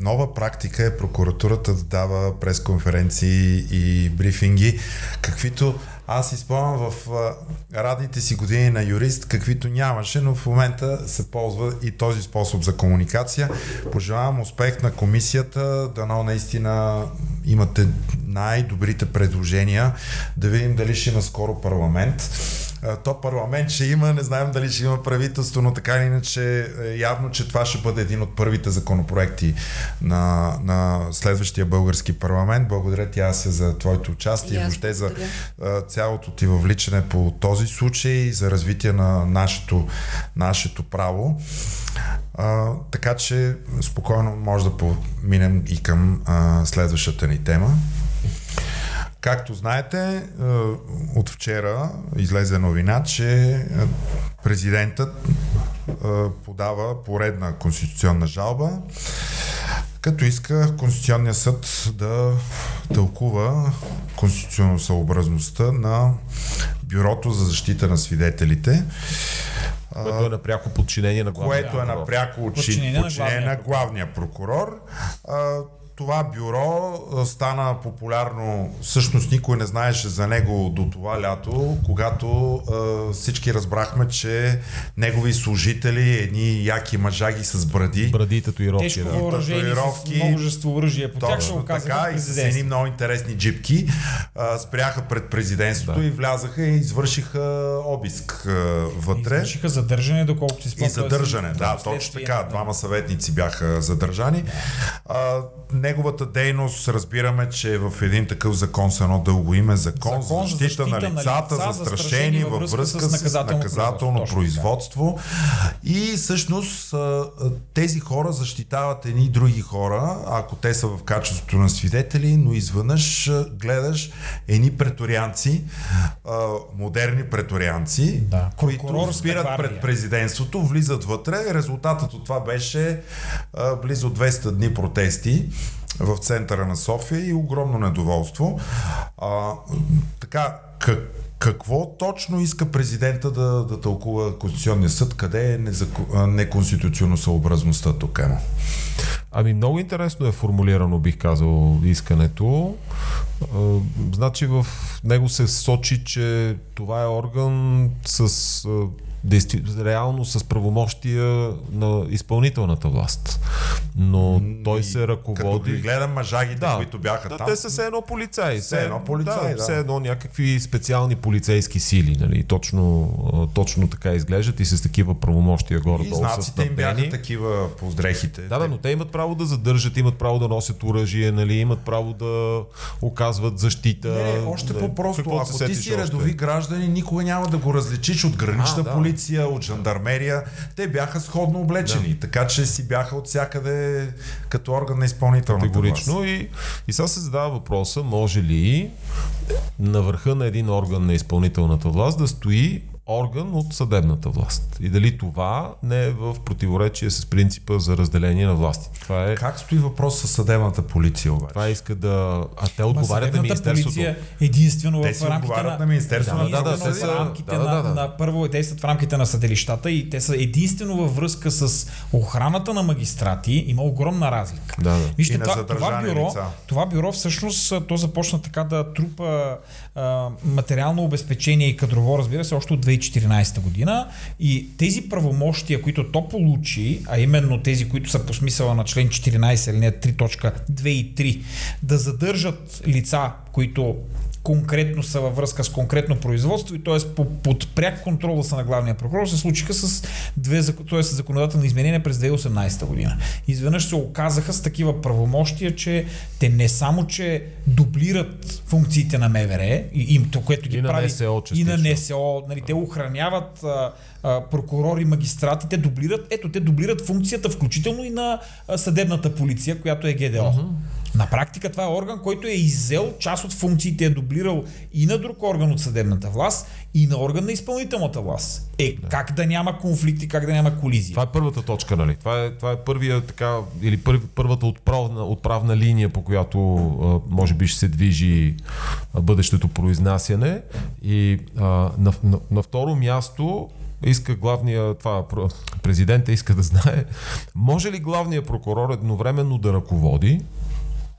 нова практика е прокуратурата да дава пресконференции и брифинги, каквито аз изпълням в радните си години на юрист, каквито нямаше, но в момента се ползва и този способ за комуникация. Пожелавам успех на комисията, дано наистина имате най-добрите предложения, да видим дали ще има скоро парламент то парламент ще има, не знаем дали ще има правителство, но така или иначе е явно, че това ще бъде един от първите законопроекти на, на следващия български парламент. Благодаря ти, Ася, за твоето участие, и въобще за цялото ти въвличане по този случай, за развитие на нашето, нашето право. А, така че спокойно може да поминем и към а, следващата ни тема. Както знаете, е, от вчера излезе новина, че е, президентът е, подава поредна конституционна жалба, като иска Конституционния съд да тълкува конституционно съобразността на Бюрото за защита на свидетелите. Което е на пряко подчинение на главния Което е на пряко Подчинение на подчинение на главния прокурор. Това бюро стана популярно, всъщност никой не знаеше за него до това лято, когато а, всички разбрахме, че негови служители, едни яки мъжаги с бради, Бради татуировки. Тежко Да. въоръжение с Татуировки. множество оръжие. По тях ще така и с едни много интересни джипки а, спряха пред президентството Да. и влязаха и извършиха обиск а, вътре. Извършиха задържане, доколкото си И спомням. задържане, тоест, да, точно така. Двама съветници бяха задържани. А, неговата дейност разбираме, че е в един такъв закон с едно дълго име закон, Закон за защита на лицата, застрашени във връзка с наказателно, производство. Точно производство. И всъщност тези хора защитават едни други хора, ако те са в качеството на свидетели, но изведнъж гледаш едни преторианци, модерни преторианци, Да, които спират гвардия. пред президентството, влизат вътре. Резултатът от това беше близо 200 дни протести в центъра на София и огромно недоволство. А, така, как, какво точно иска президента да, да тълкува Конституционния съд? Къде е неконституционно съобразността тук? Емо? Ами много интересно е формулирано, бих казал, искането. Значи в него се сочи, че това е орган с действи... реално с правомощия на изпълнителната власт. Но той се Като ги ръководи... гледам мъжагите, Да, които бяха да, там. те са все едно полицаи. Все едно полицаи, да. да. Все едно някакви специални полицейски сили, нали? Точно, точно така изглеждат и с такива правомощия и горе-долу са знаците им бяха такива по здрехите. Да, да, но те имат право да задържат, имат право да носят оръжие, нали, имат право да оказват защита. Не, още Не, по-просто. какво Ако ти си редови граждани, никога няма да го различиш от гранична да. Полиция, от жандармерия. Те бяха сходно облечени, така че си бяха от всякъде като орган на изпълнителната власт. Категорично. И, и сега се задава въпроса, може ли на върха на един орган на изпълнителната власт да стои орган от съдебната власт. И дали това не е в противоречие с принципа за разделение на власти. Това е. Как стои въпрос с съдебната полиция обаче? Това иска да. А те отговарят на Министерството. полиция единствено Те в рамките на, на Министерството Да, на да, да, те са- в рамките да, да, на, да. на първо действат в рамките на съдилищата и те са единствено във връзка с охраната на магистрати. Има огромна разлика. Да, да. Вижте, И на това, това, бюро, лица. това бюро всъщност то започна така да трупа материално обезпечение и кадрово, разбира се, още от 2014 година. И тези правомощия, които то получи, а именно тези, които са по смисъла на член 14, алинея 3.2 и 3, да задържат лица, които конкретно са във връзка с конкретно производство и т.е. По, под пряк контрол са на главния прокурор се случиха с две т.е. законодателни изменения през 2018 година. Изведнъж се оказаха с такива правомощия, че те не само, че дублират функциите на МВР, и, им, то, което ги И на прави НСО и на. НСО, нали, те охраняват а, а, прокурори, магистрати, те дублират, ето те дублират функцията включително и на а, съдебната полиция, която е ГДО. На практика това е орган, който е иззел част от функциите, е дублирал и на друг орган от съдебната власт, и на орган на изпълнителната власт. Е, как да няма конфликти, как да няма колизия? Това е първата точка, нали? Това е, това е първия така, или пър, първата отправна, отправна линия, по която може би ще се движи бъдещето произнасяне. И а, на, на, на второ място иска главния, това пр- президента иска да знае, може ли главният прокурор едновременно да ръководи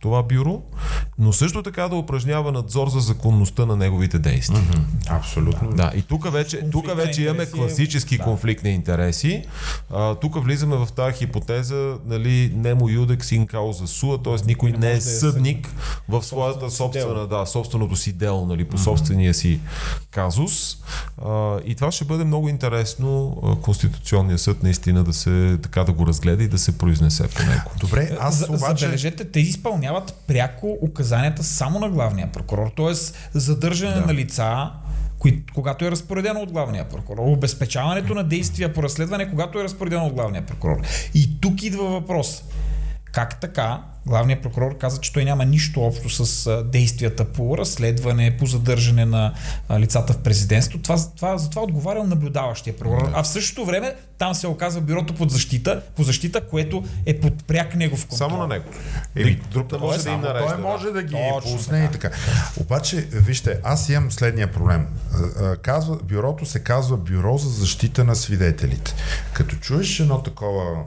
това бюро, но също така да упражнява надзор за законността на неговите действия. Абсолютно. Да, и тук вече, тук вече имаме интереси е- класически да. конфликт на интереси. А, тук влизаме в тази хипотеза, нали, немо юдек син кауза суа, т.е. никой не, може е да е съдник в своята собственото си собствена, да, собственото си дело, нали, по собствения си казус. А, и това ще бъде много интересно Конституционния съд наистина да се така да го разгледа и да се произнесе по него. Добре, аз За- обаче... Забележете, те изпълняват пряко указанията само на главния прокурор, т.е. задържане Да. на лица, кои, когато е разпоредено от главния прокурор, обезпечаването на действия по разследване, когато е разпоредено от главния прокурор. И тук идва въпрос. Как така главният прокурор каза, че той няма нищо общо с действията по разследване, по задържане на лицата в президентство. Това, това, за това отговарял наблюдаващия прокурор. А в същото време там се оказва бюрото под защита, по защита, което е под пряк негов контрол. Само на него. Еми, Друг не може да им нарежда. Той може да ги Точно пусне и така. Обаче, вижте, аз имам следния проблем. Казва, бюрото се казва Бюро за защита на свидетелите. Като чуеш едно такова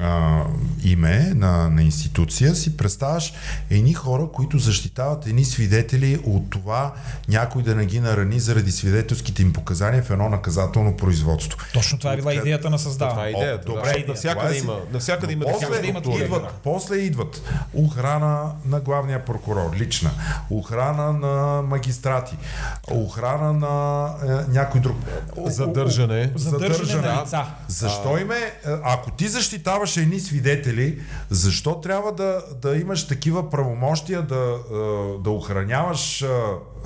а, име на, на институция, си представяш едни хора, които защитават едни свидетели от това някой да не ги нарани заради свидетелските им показания в едно наказателно производство. Точно това е била идеята на Това е създаване. идеята. Добре, да. Навсякъде има, навсякъде има после, да идея. идват, после идват охрана на главния прокурор, лична, охрана на магистрати, охрана на е, някой друг. Задържане. Задържане на лица. Защо им е, ако ти защитаваш едни свидетели, защо трябва да, да имаш такива правомощия да, да охраняваш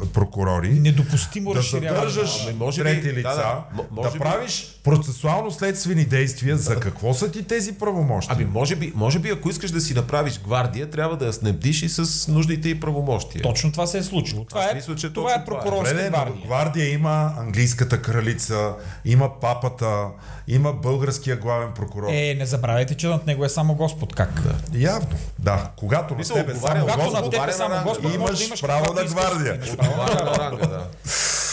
прокурори? Недопустимо да задържаш Ами, може трети да, лица, да. М- може да би- правиш процесуално-следствени действия. За какво са ти тези правомощия? Ами може би, може би, ако искаш да си направиш гвардия, трябва да я снабдиш и с нуждите и правомощия. Точно това се е случило. Това Аз е, мисля, че това е точно това е. прокурорска гвардия. гвардия има английската кралица, има папата, има българския главен прокурор. Е, не забравяйте, че над него е само Господ. Как? Явно, да. Когато на тебе отговаря- само Когато Господ, над теб е само на- Господ, имаш да право на гвардия. Имаш право на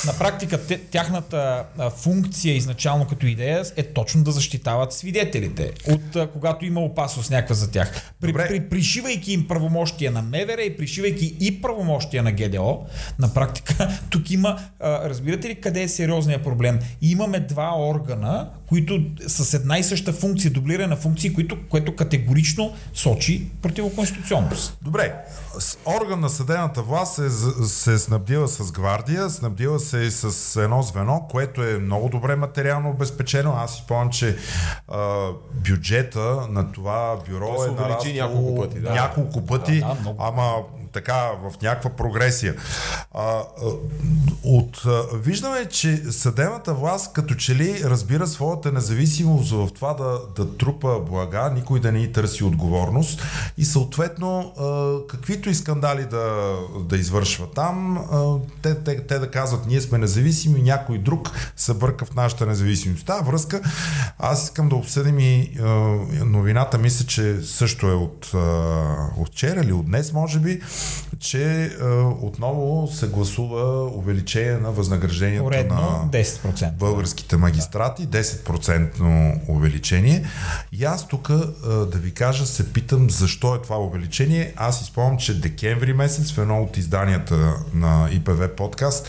На практика те- тяхната а, функция изначално като идея е точно да защитават свидетелите от а, когато има опасност някаква за тях. При, Добре. при, пришивайки им правомощия на МВР и пришивайки и правомощия на ГДО, на практика тук има, а, разбирате ли къде е сериозният проблем? Имаме два органа, които с една и съща функция, дублиране на функции, които, което категорично сочи противоконституционност. Добре, с орган на съдебната власт се, се е снабдила с гвардия, снабдила се и с едно звено, което е много добре материално обезпечено. Аз си спомням, че а, бюджета на това бюро То е нараснал няколко пъти, да. Няколко пъти, Да, да, много. ама така в някаква прогресия. А, от, виждаме, че съдебната власт като че ли разбира своята независимост в това да, да трупа блага, никой да не ни търси отговорност и съответно а, каквито и скандали да, да извършва там, а, те, те, те да казват ние сме независими, някой друг се бърка в нашата независимост. Тази връзка аз искам да обсъдим и а, новината, мисля, че също е от, а, от вчера или от днес, може би, че а, отново се гласува увеличение на възнаграждението Поредно на 10%. българските магистрати, 10% увеличение. И аз тук да ви кажа, се питам защо е това увеличение. Аз изпомням, че декември месец в едно от изданията на ИПВ подкаст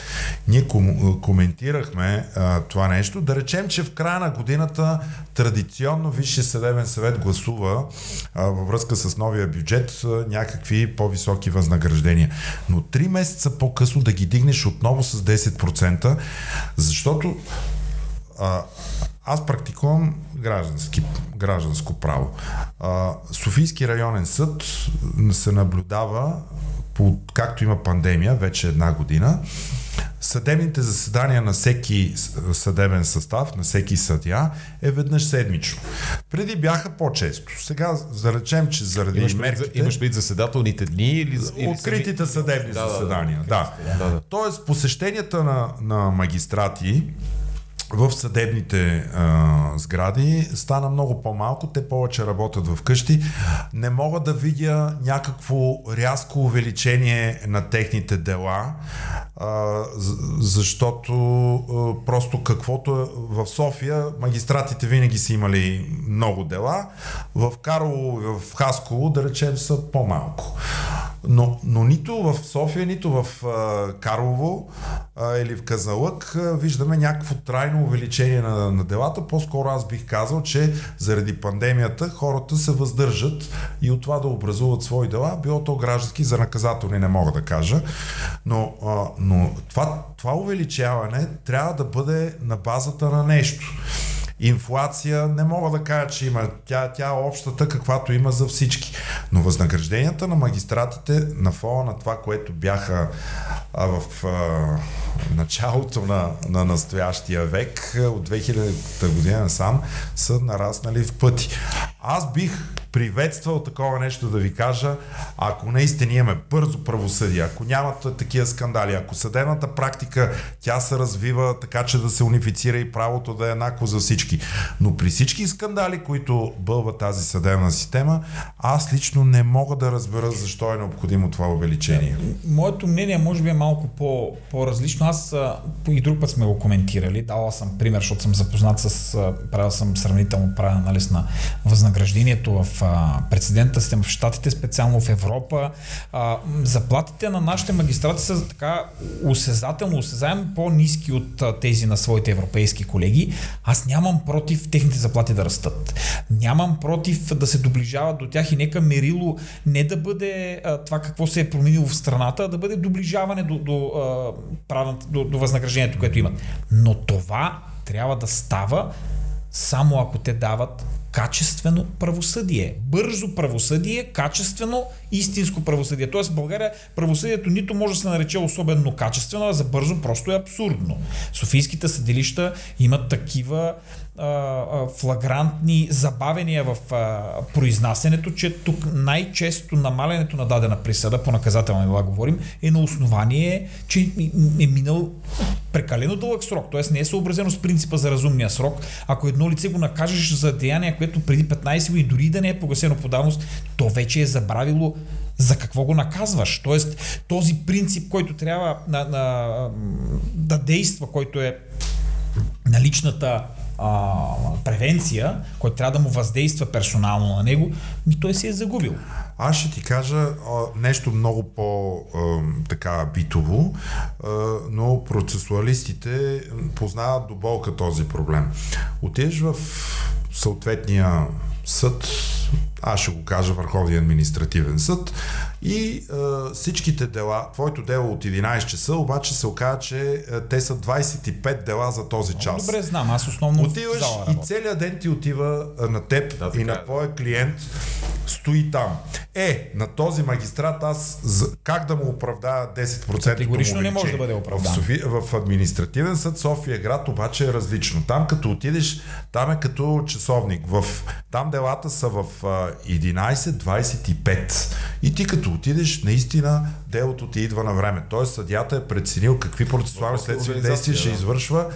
ние ком- коментирахме а, това нещо. Да речем, че в края на годината традиционно Висшия съдебен съвет гласува а, във връзка с новия бюджет а, някакви по-високи възнаграждения. Но три месеца по-късно да ги дигнеш отново с 10%, защото а, аз практикувам граждански, гражданско право. А, Софийски районен съд се наблюдава, по, както има пандемия, вече една година, съдебните заседания на всеки съдебен състав, на всеки съдия е веднъж седмично. Преди бяха по-често. Сега, да речем, че заради Имаш мерките... имаш предвид заседателните дни или, или Откритите съдебни Да, да, да. заседания. Да, Да, да. Тоест, посещенията на, на магистрати в съдебните а, сгради стана много по-малко, те повече работят в къщи. Не мога да видя някакво рязко увеличение на техните дела, а, защото а, просто каквото е в София, магистратите винаги са имали много дела, в Карлово и в Хасково, да речем, са по-малко. Но, но нито в София, нито в а, Карлово а, или в Казалък а, виждаме някакво трайно увеличение на, на делата. По-скоро аз бих казал, че заради пандемията хората се въздържат и от това да образуват свои дела, било то граждански, за наказателни не мога да кажа. Но, а, но това, това увеличаване трябва да бъде на базата на нещо. Инфлация не мога да кажа, че има. Тя, тя е общата, каквато има за всички. Но възнагражденията на магистратите на фона на това, което бяха а, в а, началото на, на настоящия век, а, от 2000-та година сам, са нараснали в пъти. Аз бих приветствал такова нещо да ви кажа, ако наистина имаме бързо правосъдие, ако нямат такива скандали, ако съдебната практика тя се развива така, че да се унифицира и правото да е еднакво за всички. Но при всички скандали, които бълва тази съдебна система, аз лично не мога да разбера защо е необходимо това увеличение. Моето мнение може би е малко по, по-различно. Аз и друг път сме го коментирали. Дала съм пример, защото съм запознат с, правил съм сравнително правен анализ на възнаграждението в а, прецедента система в Штатите, специално в Европа. А, заплатите на нашите магистрати са така осезателно, осезаемо по-низки от а, тези на своите европейски колеги. Аз нямам против техните заплати да растат. Нямам против да се доближават до тях и нека мерило не да бъде а, това какво се е променило в страната, а да бъде доближаване до, до, а, до, до възнаграждението, което имат. Но това трябва да става само ако те дават качествено правосъдие. Бързо правосъдие, качествено, истинско правосъдие. Тоест в България правосъдието нито може да се нарече особено качествено, а за бързо просто е абсурдно. Софийските съдилища имат такива флагрантни забавения в а, произнасянето, че тук най-често намалянето на дадена присъда, по наказателна дела говорим, е на основание, че е минал прекалено дълъг срок, т.е. не е съобразено с принципа за разумния срок. Ако едно лице го накажеш за деяние, което преди 15 години дори да не е погасено по давност, то вече е забравило за какво го наказваш. Тоест, този принцип, който трябва на, на, да действа, който е наличната а, превенция, който трябва да му въздейства персонално на него, ми той се е загубил. Аз ще ти кажа а, нещо много по-така битово, а, но процесуалистите познават до болка този проблем. Отидеш в съответния съд, аз ще го кажа Върховния административен съд и а, всичките дела, твоето дело от 11 часа, обаче се оказа, че а, те са 25 дела за този час. Добре, знам, аз основно Отиваш и целият ден ти отива а, на теб да, и на е. твоя клиент стои там. Е, на този магистрат аз как да му оправдая 10% Категорично не може да бъде оправдан. В, Софи, в административен съд София град обаче е различно. Там като отидеш, там е като часовник. В, там делата са в 11.25. И ти като отидеш, наистина делото ти идва на време. Тоест съдята е преценил какви процесуални следствени действия ще извършва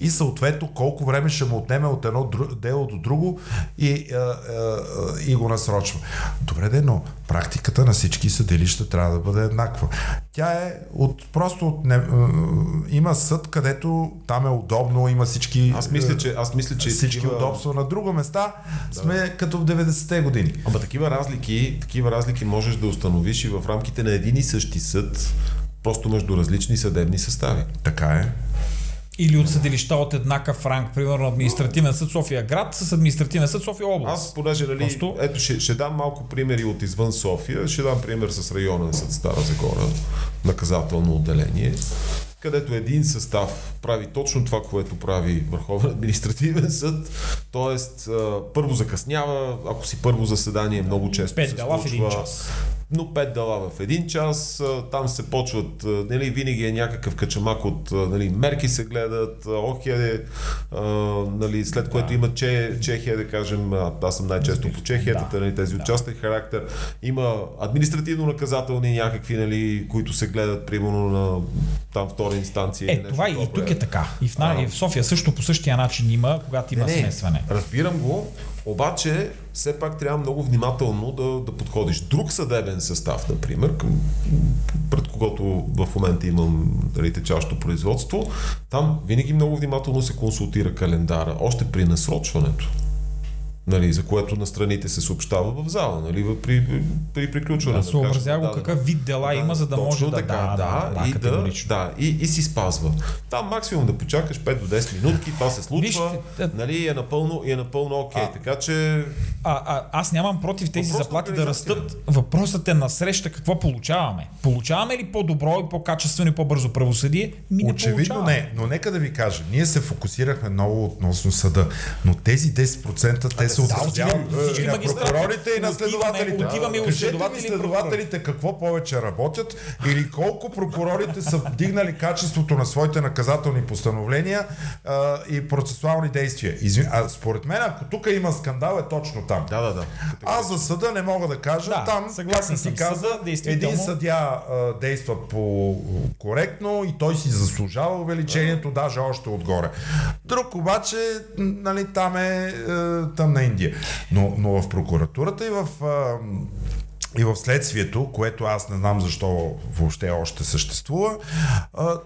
и съответно колко време ще му отнеме от едно дело до друго и, а, а, и го насрочва. Добре, де, но практиката на всички съдилища трябва да бъде еднаква. Тя е от просто от не, има съд, където там е удобно, има всички аз мисля, че, аз мисля, че всички такива... удобства. На друго места да. сме като в 90-те години. Ама такива разлики, такива разлики можеш да установиш и в рамките на един и същи съд, просто между различни съдебни състави. Така е. Или от съдилища от еднакъв ранг, примерно административен съд София град с административен съд София област. Аз, понеже, нали, Просто... ето ще, ще дам малко примери от извън София, ще дам пример с районен съд Стара Загора, наказателно отделение, където един състав прави точно това, което прави Върховен административен съд, т.е. първо закъснява, ако си първо заседание много често Пет се случва, в един час но 5 дела в един час, там се почват, нали, винаги е някакъв качамак от нали, мерки се гледат, охе, нали, след което да. има че, Чехия, да кажем, аз съм най-често по Чехия, да. нали, тези да. участен характер, има административно-наказателни някакви, нали, които се гледат, примерно на там втора инстанция. Е, това и тук е така. И в, а, и в София също по същия начин има, когато има не, смесване. Разбирам го, обаче, все пак трябва много внимателно да, да подходиш. Друг съдебен състав, например, към, пред когото в момента имам дали, течащо производство, там винаги много внимателно се консултира календара, още при насрочването нали, за което на страните се съобщава в зала, нали, при, при приключване. Да, съобразява го какъв вид дела да, има, за да може да, така, да, да, да, и да, да и, и си спазва. Там максимум да почакаш 5 до 10 минутки, това се случва, Виж, нали, е напълно, е напълно окей, okay, така че... А, а, аз нямам против тези Въпрос заплати да растат. Въпросът е на среща какво получаваме. Получаваме ли по-добро и по-качествено и по-бързо правосъдие? Ми не Очевидно не, но нека да ви кажа, ние се фокусирахме много относно съда, но тези 10% те се отразява отиваме всички и на прокурорите и на следователите. отиваме ми следователи следователите какво повече работят или колко прокурорите са вдигнали качеството на своите наказателни постановления а, и процесуални действия. Извин, а според мен, ако тук има скандал, е точно там. Да, да, да. Аз за съда не мога да кажа. Да, там, съгласен ти каза, един съдя а, действа по коректно и той си заслужава увеличението, даже още отгоре. Друг обаче, нали, там е, е там на Индия. Но, но в прокуратурата и в и в следствието, което аз не знам защо въобще още съществува,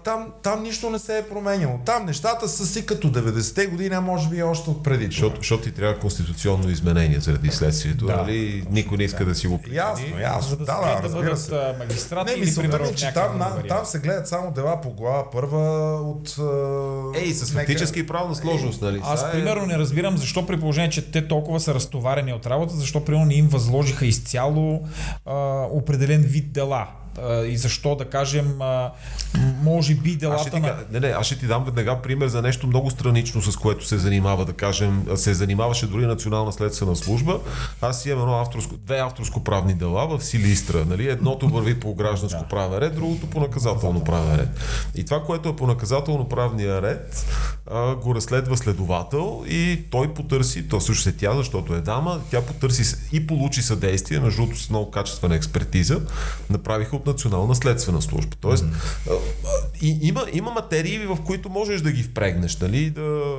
там, там нищо не се е променяло. Там нещата са си като 90-те години, а може би още от преди. Защото, защото ти трябва конституционно изменение заради следствието. Да. Нали? Никой не иска да си го причини. Ясно, ясно. Да, Да, да, да, разбира се. магистрати Не, или мисълта ми, че там, на, там се гледат само дела по глава първа от... Ей, с нека- фактически и правна сложност, нали? Аз е- примерно не разбирам защо при положение, че те толкова са разтоварени от работа, защо примерно не им възложиха изцяло определен вид дела. А, и защо, да кажем, а, може би делата ти, на... не, не, аз ще ти дам веднага пример за нещо много странично, с което се занимава, да кажем, се занимаваше дори Национална следствена служба. Аз имам едно авторско, две авторско-правни дела в Силистра. Нали? Едното върви по гражданско правен ред, другото по наказателно правен ред. И това, което е по наказателно правния ред, а, го разследва следовател и той потърси, то също се тя, защото е дама, тя потърси и получи съдействие, между другото с много качествена експертиза, направиха от Национална следствена служба. Тоест, и, има, има материи, в които можеш да ги впрегнеш, нали, да,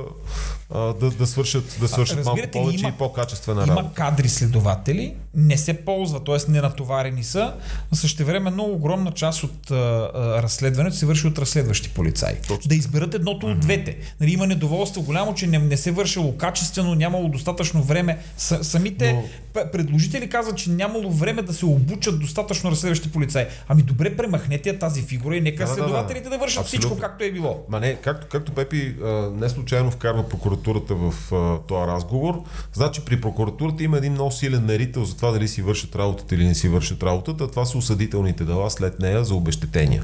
да, да свършат, да свършат малко разбирате ли, повече има- и по-качествена Има работа. кадри следователи, не се ползва, т.е. не натоварени са, а същевременно огромна част от а, а, разследването се върши от разследващи полицаи. Точно. Да изберат едното от двете. Нали, има недоволство голямо, че не, не се вършило качествено, нямало достатъчно време. С, самите Но- предложители казват, че нямало време да се обучат достатъчно разследващи полицаи. Ами добре, премахнете тази фигура и нека Да, да, да. следователите да, вършат Абсолютно. всичко както е било. Ма не, както, както Пепи а, не случайно вкарва прокуратурата в а, този разговор, значи при прокуратурата има един много силен мерител за това дали си вършат работата или не си вършат работата. Това са осъдителните дела след нея за обещетения.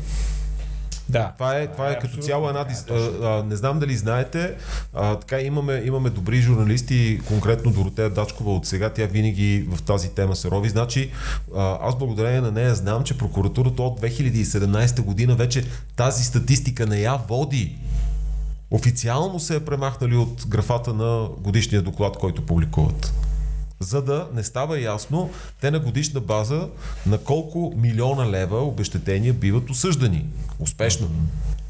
Да. Това е, това е като абсолютно цяло една... а, а, не знам дали знаете, а, така имаме, имаме добри журналисти, конкретно Доротея Дачкова от сега, тя винаги в тази тема се рови. Значи, а, аз благодарение на нея знам, че прокуратурата от 2017 година вече тази статистика не я води. Официално се е премахнали от графата на годишния доклад, който публикуват. За да не става ясно те на годишна база на колко милиона лева обещетения биват осъждани. Успешно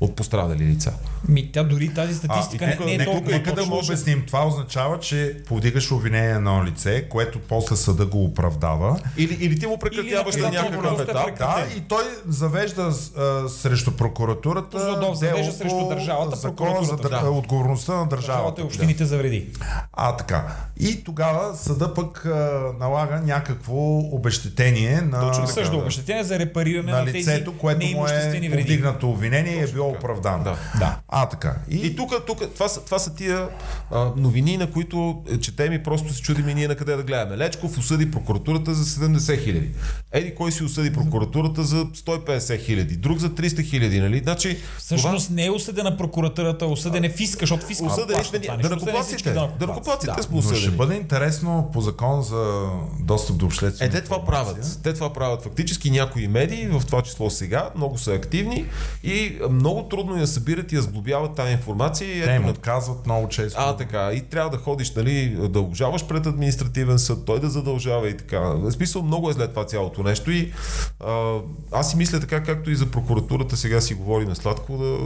от пострадали лица. Ми, тя дори тази статистика А, и тук, не, не е нека, толкова нека да му обясним. Това означава, че повдигаш обвинение на едно лице, което после съда го оправдава. Или, или ти му прекратяваш Или на наказателно някакъв е етап. Да, и той завежда а, срещу прокуратурата. Злодов завежда срещу държавата, Закона за дър... отговорността на Държавата държавата. и общините за вреди. А, така. И тогава съда пък а, налага някакво обещетение на, Точно Съжда да. обещетение за репариране на на, лицето, тези което му е вреди. повдигнато обвинение и е било оправдано. Да. Да. А, така. И, И тук, тук това, са, това са тия а, новини, на които е, четем и просто се чудим и ние на къде да гледаме. Лечков осъди прокуратурата за 70 хиляди. Еди кой си осъди прокуратурата за 150 хиляди, друг за 300 хиляди, нали? Значи, Всъщност не е осъдена прокуратурата, осъден е фиска, защото фиска осъдени това Осъдени накоплаците. Да данъкоплатци. накоплаците сме но ще осъдени. бъде интересно по закон за достъп до обществена Е, те това правят. Те това правят. Фактически някои медии, в това число сега, много са активни и а, много трудно я събират и я сглобяват тази информация. И Те им отказват много често. а, така. И трябва да ходиш, нали, да обжаваш пред административен съд, той да задължава и така. В смисъл много е след това цялото нещо и а, аз си мисля така, както и за прокуратурата сега си говори на сладко, да,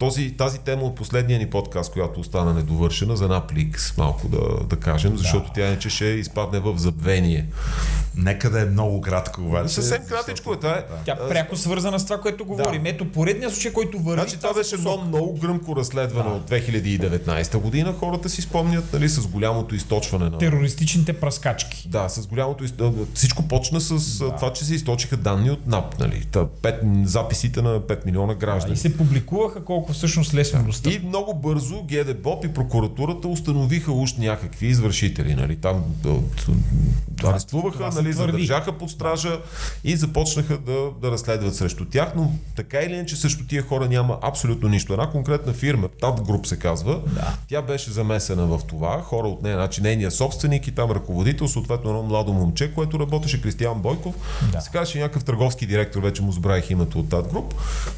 този, тази тема от последния ни подкаст, която остана недовършена, за Напликс малко да, да кажем, защото да. тя иначе ще изпадне в забвение. Нека да е много кратко, обаче. Съвсем кратичко е това. Е. Тя пряко свързана с това, което говорим. Ето поредният случай, който върви. Значи това беше едно много гръмко разследване от 2019 година. Хората си спомнят нали, с голямото източване на... Терористичните праскачки. Да, с голямото... из- Всичко почна с да. това, че се източиха данни от НАП. Нали? Та, пет, записите на 5 милиона граждани. И се публикуваха колко всъщност лесно достъп. И много бързо ГДБОП и прокуратурата установиха уж някакви извършители. Нали? Там арестуваха нали, задържаха под стража и започнаха да, да разследват срещу тях, но така или иначе срещу тия хора няма абсолютно нищо. Една конкретна фирма, Тат Груп се казва, Да. тя беше замесена в това, хора от нея, значи нейният собственик и там ръководител, съответно едно младо момче, което работеше Кристиян Бойков, Да. се казваше някакъв търговски директор, вече му забравих името от Тат Груп,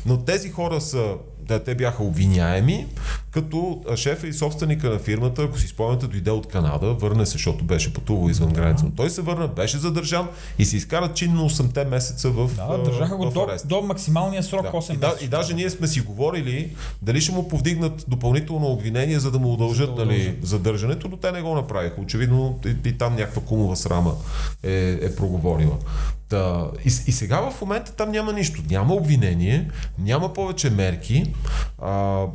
но тези хора са да, те бяха обвиняеми, като шефа и собственика на фирмата, ако си спомняте, дойде от Канада, върна се, защото беше пътувал извън граница. Но той се върна, беше задържан и се изкара чинно 8-те месеца в, Да, държаха го до, до максималния срок Да. 8 И, да, и даже ние сме си говорили дали ще му повдигнат допълнително обвинение, за да му удължат За да нали, задържането, но те не го направиха. Очевидно и, и там някаква кумова срама е, е проговорила. Та, и, и сега в момента там няма нищо. Няма обвинение, няма повече мерки. А,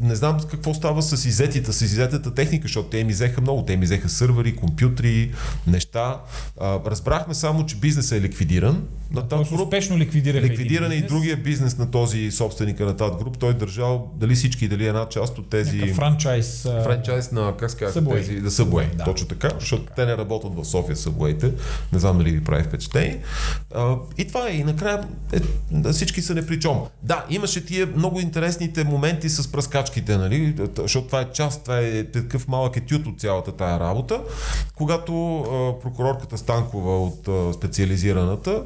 не знам какво става с изетите, с изетата техника, защото те им изеха много. Те им изеха сървъри, компютри, неща. А, разбрахме само, че бизнесът е ликвидиран. На Тат Груп успешно ликвидираха Ликвидиран е и другия бизнес на този собственика на тази груп. Той е държал дали всички, дали една част от тези Някакъв франчайз. франчайз на, как се казва, тези, да Subway. Да. Точно така, защото те не работят в София Subway-те. Не знам дали ви прави впечатление. А, и това е. И накрая е, да, всички са непричом. Да, имаше тия много интересните моменти с пръскачките, нали? Защото това е част, това е такъв малък етюд от цялата тая работа. Когато а, прокурорката Станкова от а, специализираната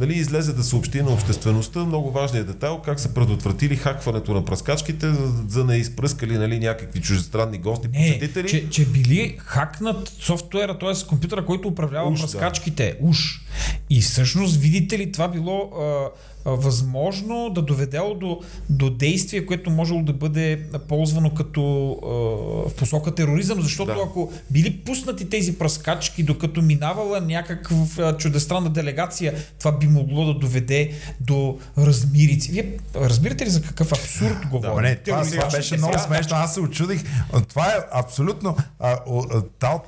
нали, излезе да съобщи на обществеността много важният детайл как са предотвратили хакването на пръскачките, за, за да не изпръскали нали, някакви чужестранни гости, Не, посетители. че, че били хакнат софтуера, т.е. компютъра, който управлява Уж, да. пръскачките. Уж. И всъщност, видите ли, това било а, възможно да доведело до, до действие, което можело да бъде ползвано като а, в посока тероризъм, защото Да. ако били пуснати тези пръскачки, докато минавала някаква чудестранна делегация, това би могло да доведе до размирици. Вие разбирате ли за какъв абсурд говорим? Ама не, това, това Терористичните беше много сега- смешно. Аз се очудих. Това е абсолютно. А,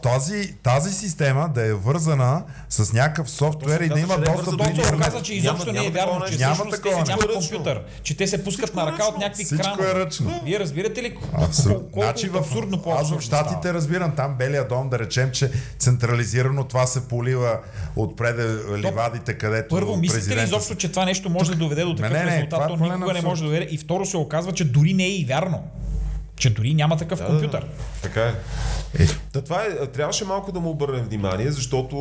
тази, тази система да е вързана с някакъв софтуер и да каза, има е достъп до оказа, че изобщо няма не е вярно, че Няма всъщност такова те няма компютър, че те се пускат Всичко на е ръка от някакви Всичко кранове. е ръчно. Вие разбирате ли колко, колко Значи в, абсурдно аз по-абсурдно в Штатите разбирам, там Белия дом, да речем, че централизирано това се полива отпред ливадите, където Първо, мислите ли изобщо, че това нещо може да доведе до такъв не, не, резултат? е То никога не абсурд. може да доведе. И второ се оказва, че дори не е и вярно. Че дори няма такъв Да, компютър. Да, така е. Е. Та, това е, трябваше малко да му обърнем внимание, защото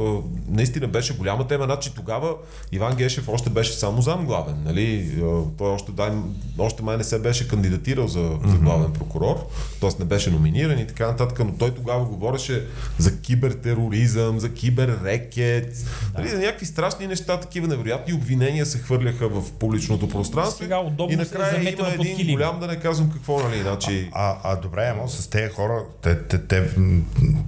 е, наистина беше голяма тема. Значи тогава Иван Гешев още беше само зам главен. Нали? Е, той още, дай, още май не се беше кандидатирал за, за главен прокурор, т.е. не беше номиниран и така нататък, но той тогава говореше за кибертероризъм, за киберрекет, нали, за някакви страшни неща, такива невероятни обвинения се хвърляха в публичното пространство. Сега удобно и накрая има един килим. голям, да не казвам какво, нали, значи... А, а добре, ама с тези хора, те, те, те,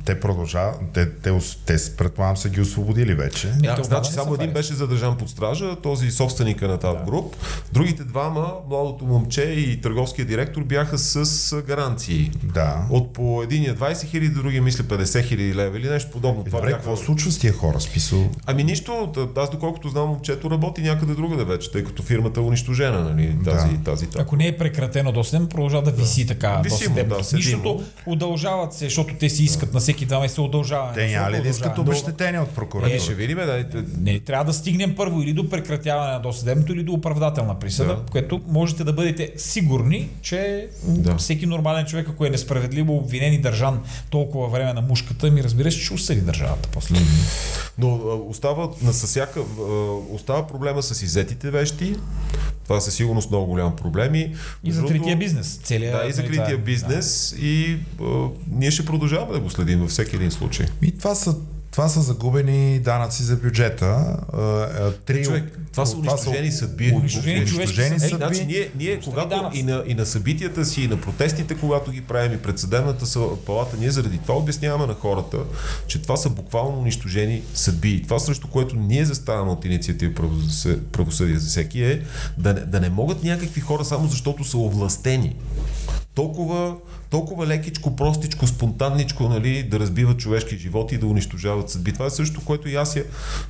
те продължават, те, те, те, с- предполагам са ги освободили вече. Е, Да, това значи само са един беше задържан под стража, този собственика на тази груп. Другите двама, младото момче и търговския директор, бяха с гаранции. Да. От по единия 20 хиляди, другия мисля 50 хиляди лева или нещо подобно. Това Добре, бяха... какво се случва с тия хора? Списал. Ами нищо, аз доколкото знам, момчето работи някъде другаде вече, тъй като фирмата е унищожена, нали, тази, Да. тази, тази. Ако не е прекратено до 7, продължава да виси така. Виси му, съдебно. да, Нищото удължават се, защото те си искат на всеки два месеца удължаване. Те няма ли да искат обещетение от Ами прокуратура? ще видим, да, Не, трябва да стигнем първо или до прекратяване на досъдебното, или до оправдателна присъда, Да. което можете да бъдете сигурни, че Да. всеки нормален човек, ако е несправедливо обвинен и държан толкова време на мушката, ми разбира се, че ще осъди държавата после. Но остава, на всяка, остава проблема с изетите вещи. Това със сигурност много голям проблем. И, И закрития другото, бизнес. Целият, Да, и това закрития бизнес. И а, ние ще продължаваме да го следим във всеки един случай. И това са, това са загубени данъци за бюджета. Три, Е, човек, това са унищожени съдби. Унищожени човешки унищожени съдби. Съдби. значи ние, ние когато и на, и на събитията си, и на протестите, когато ги правим и пред съдебната палата, ние заради това обясняваме на хората, че това са буквално унищожени съдби. И това срещу което ние заставаме от инициатива правосъ- правосъдие за всеки е да, не- да не могат някакви хора само защото са овластени. Толкова, толкова лекичко, простичко, спонтанничко нали, да разбиват човешки животи и да унищожават съдби. Това е също, което и Ася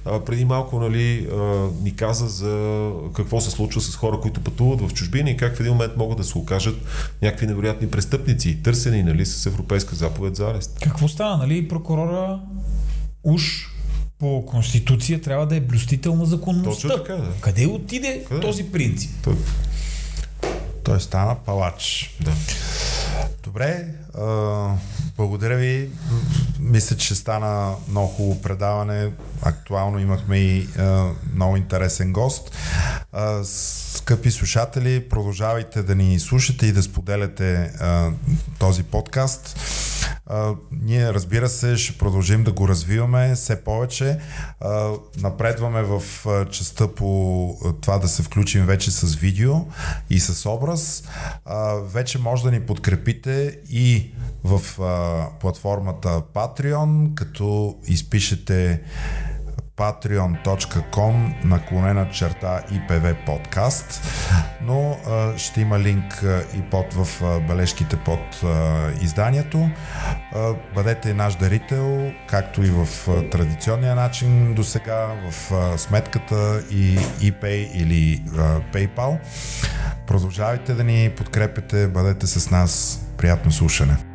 а, преди малко нали, а, ни каза за какво се случва с хора, които пътуват в чужбина и как в един момент могат да се окажат някакви невероятни престъпници, търсени нали, с европейска заповед за арест. Какво стана, нали? Прокурора уж по Конституция трябва да е блюстител на законността. Точно така, да. Къде отиде Къде? този принцип? Той- Той стана палач. Да. Добре, а, благодаря ви. Мисля, че стана много хубаво предаване. Актуално имахме и а, много интересен гост. А, скъпи слушатели, продължавайте да ни слушате и да споделяте а, този подкаст. Ние, разбира се, ще продължим да го развиваме все повече. Напредваме в частта по това да се включим вече с видео и с образ. Вече може да ни подкрепите и в платформата Patreon, като изпишете patreon.com наклонена черта IPV подкаст, но а, ще има линк а, и под в а, бележките под а, изданието. А, бъдете наш дарител, както и в а, традиционния начин до сега, в а, сметката и ePay или а, PayPal. Продължавайте да ни подкрепяте, бъдете с нас. Приятно слушане!